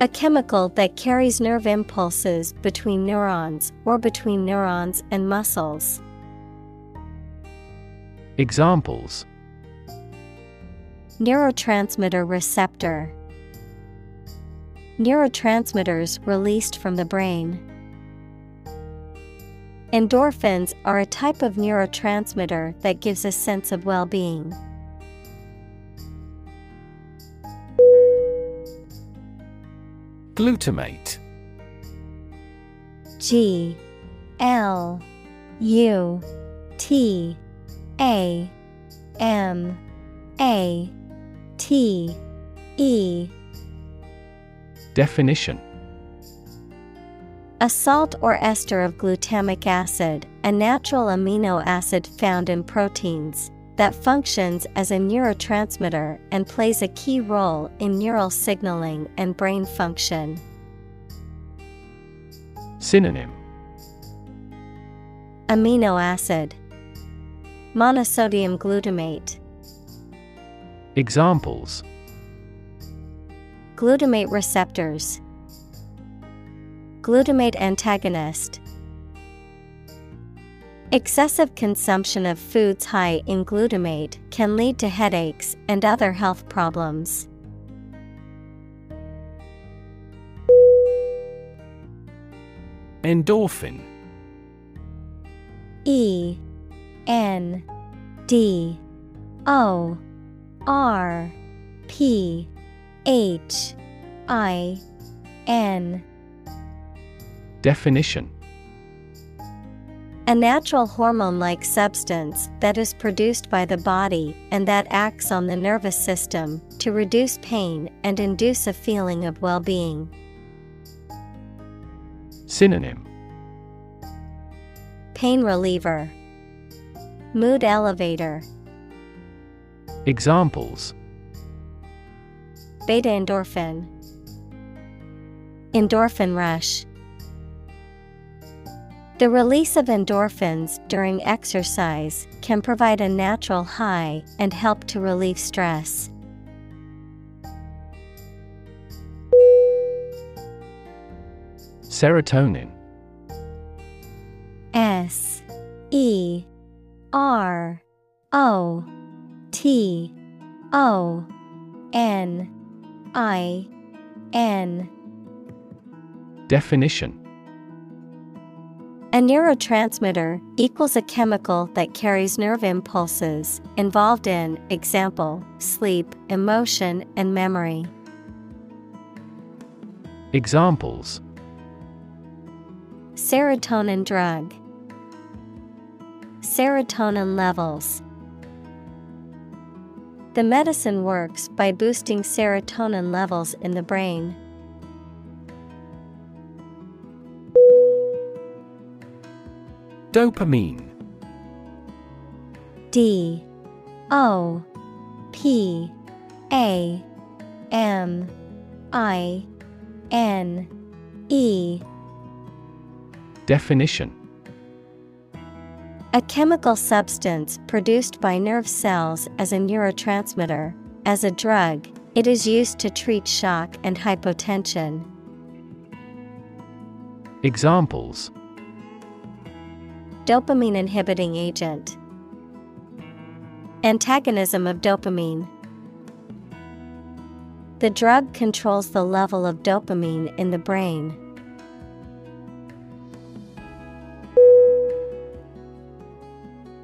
A: A chemical that carries nerve impulses between neurons or between neurons and muscles.
B: Examples
A: Neurotransmitter receptor. Neurotransmitters released from the brain. Endorphins are a type of neurotransmitter that gives a sense of well being.
B: Glutamate
A: G L U T A M A T E.
B: Definition.
A: A salt or ester of glutamic acid, a natural amino acid found in proteins, that functions as a neurotransmitter and plays a key role in neural signaling and brain function.
B: Synonym.
A: Amino acid, Monosodium glutamate,
B: Examples
A: glutamate receptors, glutamate antagonist. Excessive consumption of foods high in glutamate can lead to headaches and other health problems.
B: Endorphin
A: E N D O R P H I N.
B: Definition.
A: A natural hormone like substance that is produced by the body and that acts on the nervous system to reduce pain and induce a feeling of well being.
B: Synonym.
A: Pain reliever, Mood elevator,
B: Examples
A: beta endorphin, Endorphin rush. The release of endorphins during exercise can provide a natural high and help to relieve stress.
B: Serotonin.
A: S E R O T O N I N.
B: Definition
A: A neurotransmitter equals a chemical that carries nerve impulses involved in, example, sleep, emotion, and memory.
B: Examples
A: Serotonin drug. Serotonin levels. The medicine works by boosting serotonin levels in the brain.
B: Dopamine.
A: D. O. P. A. M. I. N. E.
B: Definition
A: A chemical substance produced by nerve cells as a neurotransmitter. As a drug, it is used to treat shock and hypotension.
B: Examples
A: Dopamine inhibiting agent. Antagonism of dopamine. The drug controls the level of dopamine in the brain.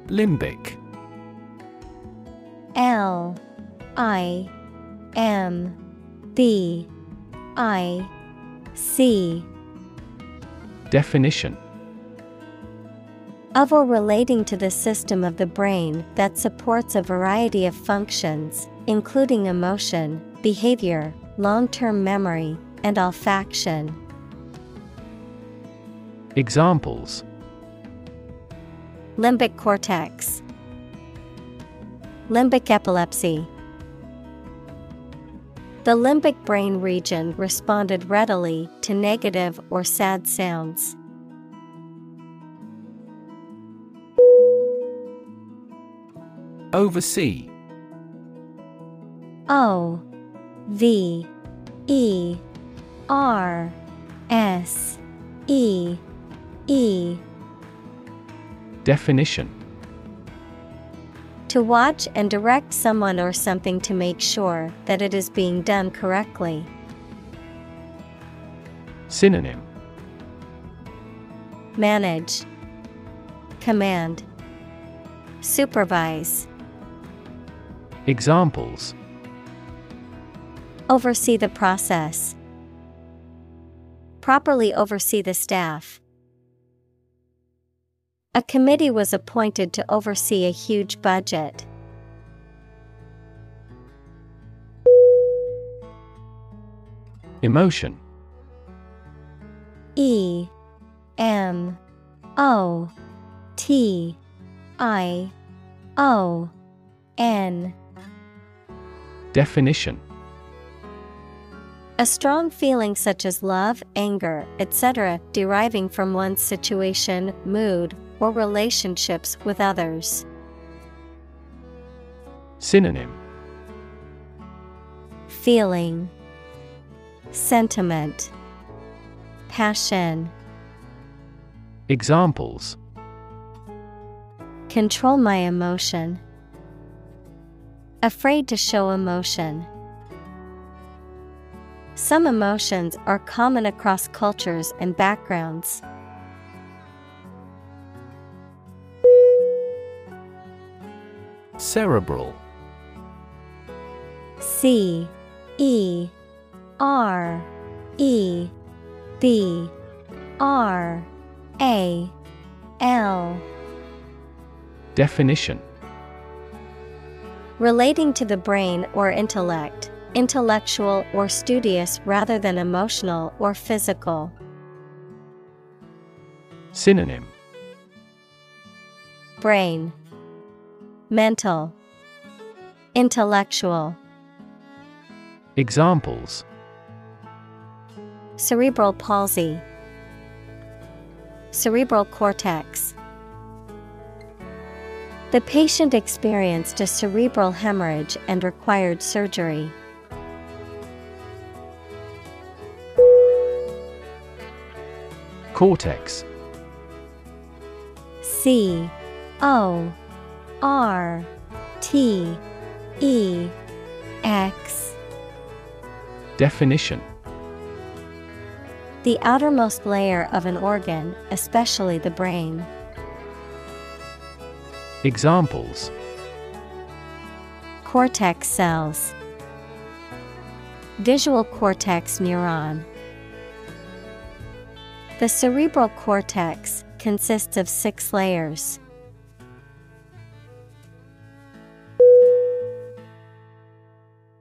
B: Limbic.
A: L I M B I C
B: Definition
A: of or relating to the system of the brain that supports a variety of functions, including emotion, behavior, long term memory, and olfaction.
B: Examples
A: Limbic cortex, Limbic epilepsy. The limbic brain region responded readily to negative or sad sounds.
B: Oversee.
A: O V E R S E E
B: Definition
A: To watch and direct someone or something to make sure that it is being done correctly.
B: Synonym
A: Manage, Command, Supervise.
B: Examples
A: Oversee the process. Properly oversee the staff. A committee was appointed to oversee a huge budget.
B: Emotion
A: E M O T I O N
B: Definition
A: A strong feeling such as love, anger, etc., deriving from one's situation, mood, or relationships with others.
B: Synonym
A: Feeling, Sentiment, Passion.
B: Examples
A: Control my emotion. Afraid to show emotion. Some emotions are common across cultures and backgrounds.
B: Cerebral.
A: C E R E B R A L.
B: Definition.
A: Relating to the brain or intellect, intellectual or studious rather than emotional or physical.
B: Synonym.
A: Brain, Mental, Intellectual.
B: Examples
A: Cerebral palsy, cerebral cortex. The patient experienced a cerebral hemorrhage and required surgery.
B: Cortex
A: C O R T E X
B: Definition
A: The outermost layer of an organ, especially the brain.
B: Examples
A: Cortex cells, Visual cortex neuron. The cerebral cortex consists of six layers.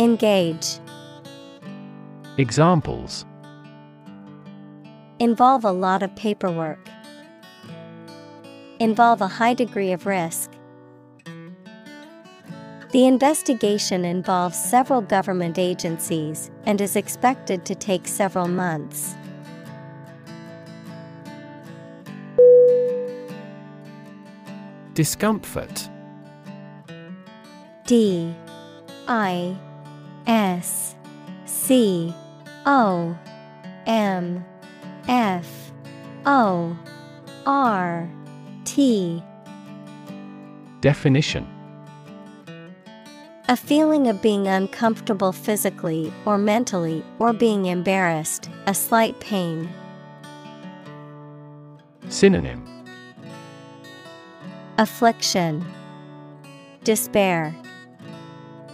A: Engage
B: Examples
A: Involve a lot of paperwork. Involve a high degree of risk. The investigation involves several government agencies and is expected to take several months.
B: Discomfort
A: D I S C O M F O R T.
B: Definition.
A: A feeling of being uncomfortable physically or mentally or being embarrassed, a slight pain.
B: Synonym.
A: Affliction, Despair,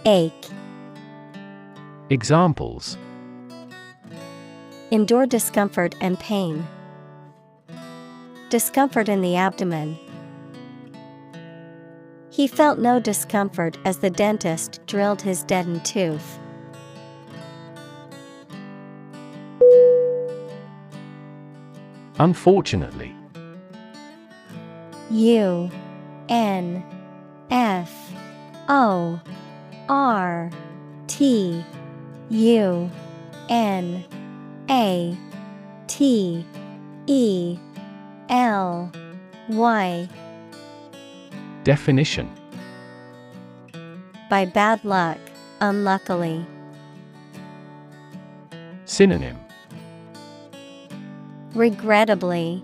A: Ache.
B: Examples
A: Endure discomfort and pain. Discomfort in the abdomen. He felt no discomfort as the dentist drilled his deadened tooth.
B: Unfortunately
A: U N F O R T U N A T E L Y.
B: Definition.
A: By bad luck, unluckily.
B: Synonym.
A: Regrettably,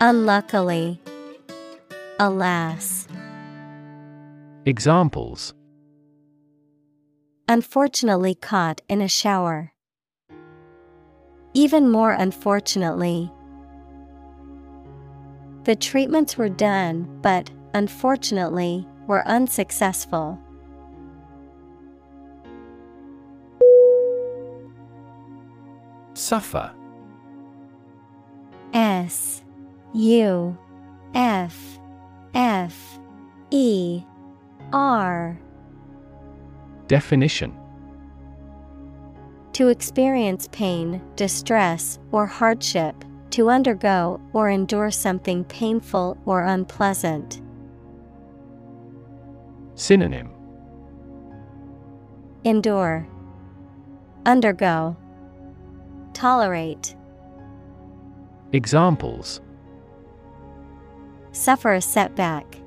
A: unluckily, alas.
B: Examples
A: Unfortunately caught in a shower. Even more unfortunately, the treatments were done, but unfortunately, were unsuccessful.
B: Suffer
A: S U F F E R
B: Definition.
A: To experience pain, distress, or hardship, to undergo or endure something painful or unpleasant.
B: Synonym.
A: Endure, Undergo, Tolerate,
B: Examples.
A: Suffer a setback,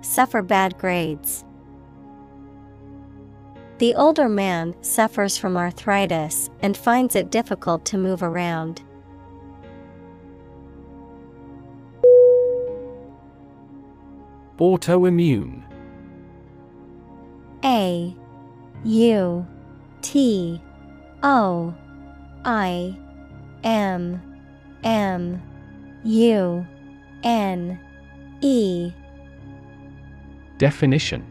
A: Suffer bad grades. The older man suffers from arthritis and finds it difficult to move around.
B: Autoimmune.
A: A U T O I M M U N E.
B: Definition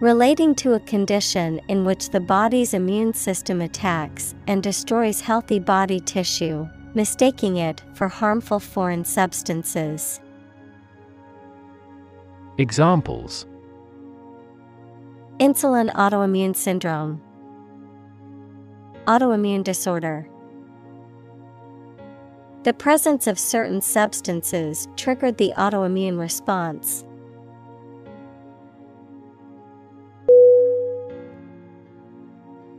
A: Relating to a condition in which the body's immune system attacks and destroys healthy body tissue, mistaking it for harmful foreign substances.
B: Examples
A: Insulin autoimmune syndrome, autoimmune disorder. The presence of certain substances triggered the autoimmune response.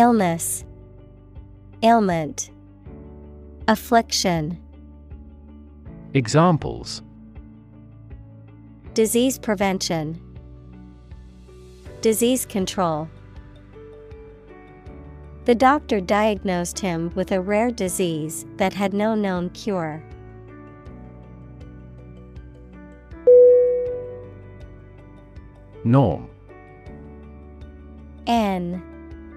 A: Illness, ailment, affliction,
B: Examples.
A: Disease prevention, disease control. The doctor diagnosed him with a rare disease that had no known cure.
B: Norm.
A: N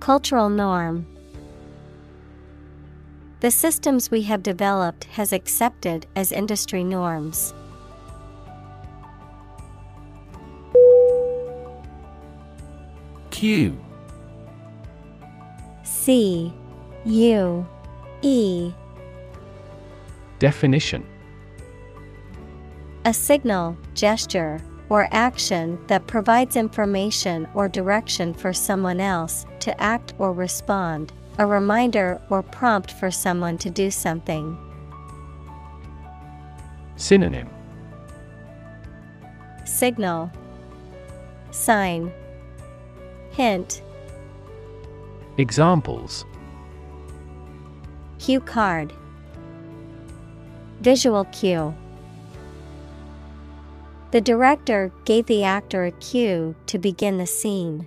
A: Cultural norm. The systems we have developed has accepted as industry norms.
B: Cue.
A: C. U. E.
B: Definition.
A: A signal, gesture, or action that provides information or direction for someone else to act or respond, a reminder or prompt for someone to do something.
B: Synonym.
A: Signal. Sign. Hint.
B: Examples.
A: Cue card. Visual cue. The director gave the actor a cue to begin the scene.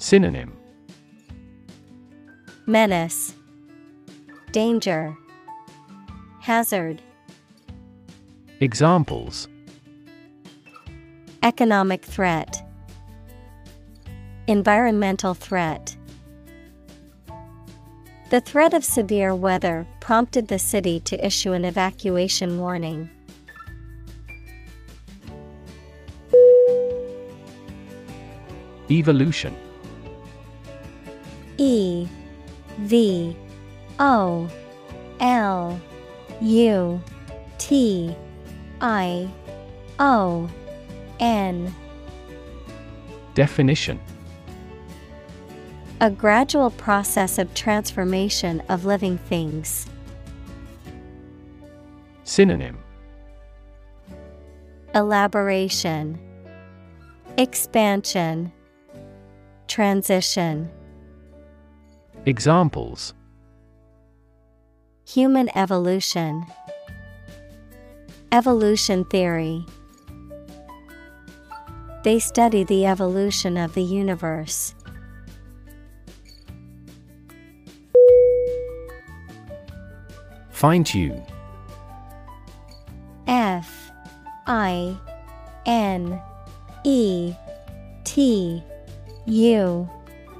B: Synonym.
A: Menace, Danger, Hazard,
B: Examples.
A: Economic threat, Environmental threat. The threat of severe weather prompted the city to issue an evacuation warning.
B: Evolution
A: E V O L U T I O N.
B: Definition.
A: A gradual process of transformation of living things.
B: Synonym.
A: Elaboration. Expansion. Transition
B: Examples.
A: Human evolution. Evolution theory. They study the evolution of the universe.
B: Fine tune
A: F I N E T U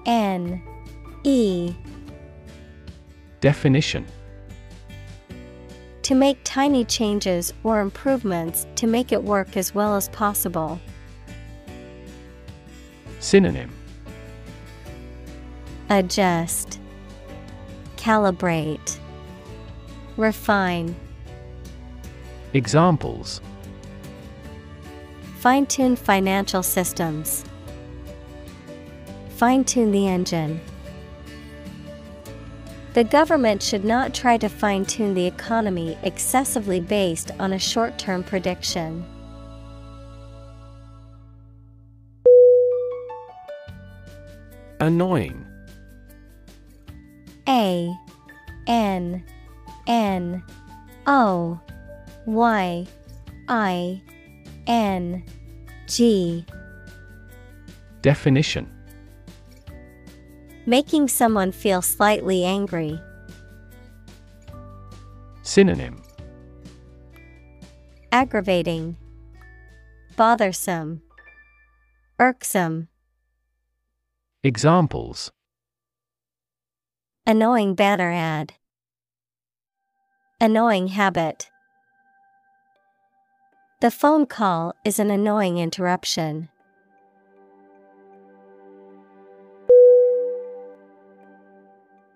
A: N E
B: Definition
A: To make tiny changes or improvements to make it work as well as possible.
B: Synonym
A: Adjust, Calibrate, Refine.
B: Examples
A: Fine tune financial systems. Fine tune the engine. The government should not try to fine tune the economy excessively based on a short term prediction.
B: Annoying.
A: A N N O Y I N G.
B: Definition
A: Making someone feel slightly angry.
B: Synonym
A: Aggravating, Bothersome, Irksome,
B: Examples
A: Annoying banner ad, Annoying habit. The phone call is an annoying interruption.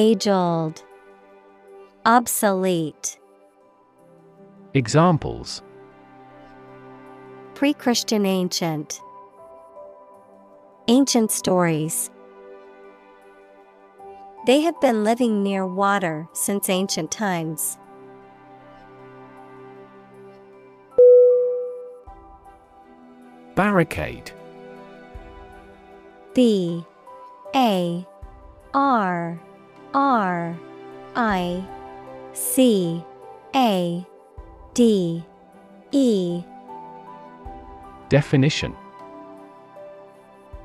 A: Age old, Obsolete.
B: Examples
A: Pre Christian ancient. Ancient stories. They have been living near water since ancient times.
B: Barricade
A: B A R R I C A D E.
B: Definition.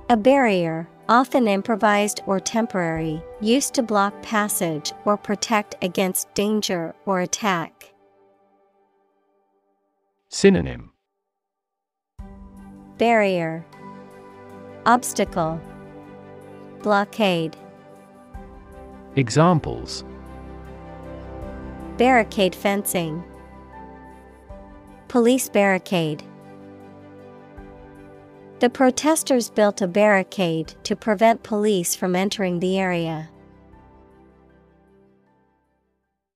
A: A barrier, often improvised or temporary, used to block passage or protect against danger or attack.
B: Synonym.
A: Barrier. Obstacle. Blockade
B: Examples.
A: Barricade fencing. Police barricade. The protesters built a barricade to prevent police from entering the area.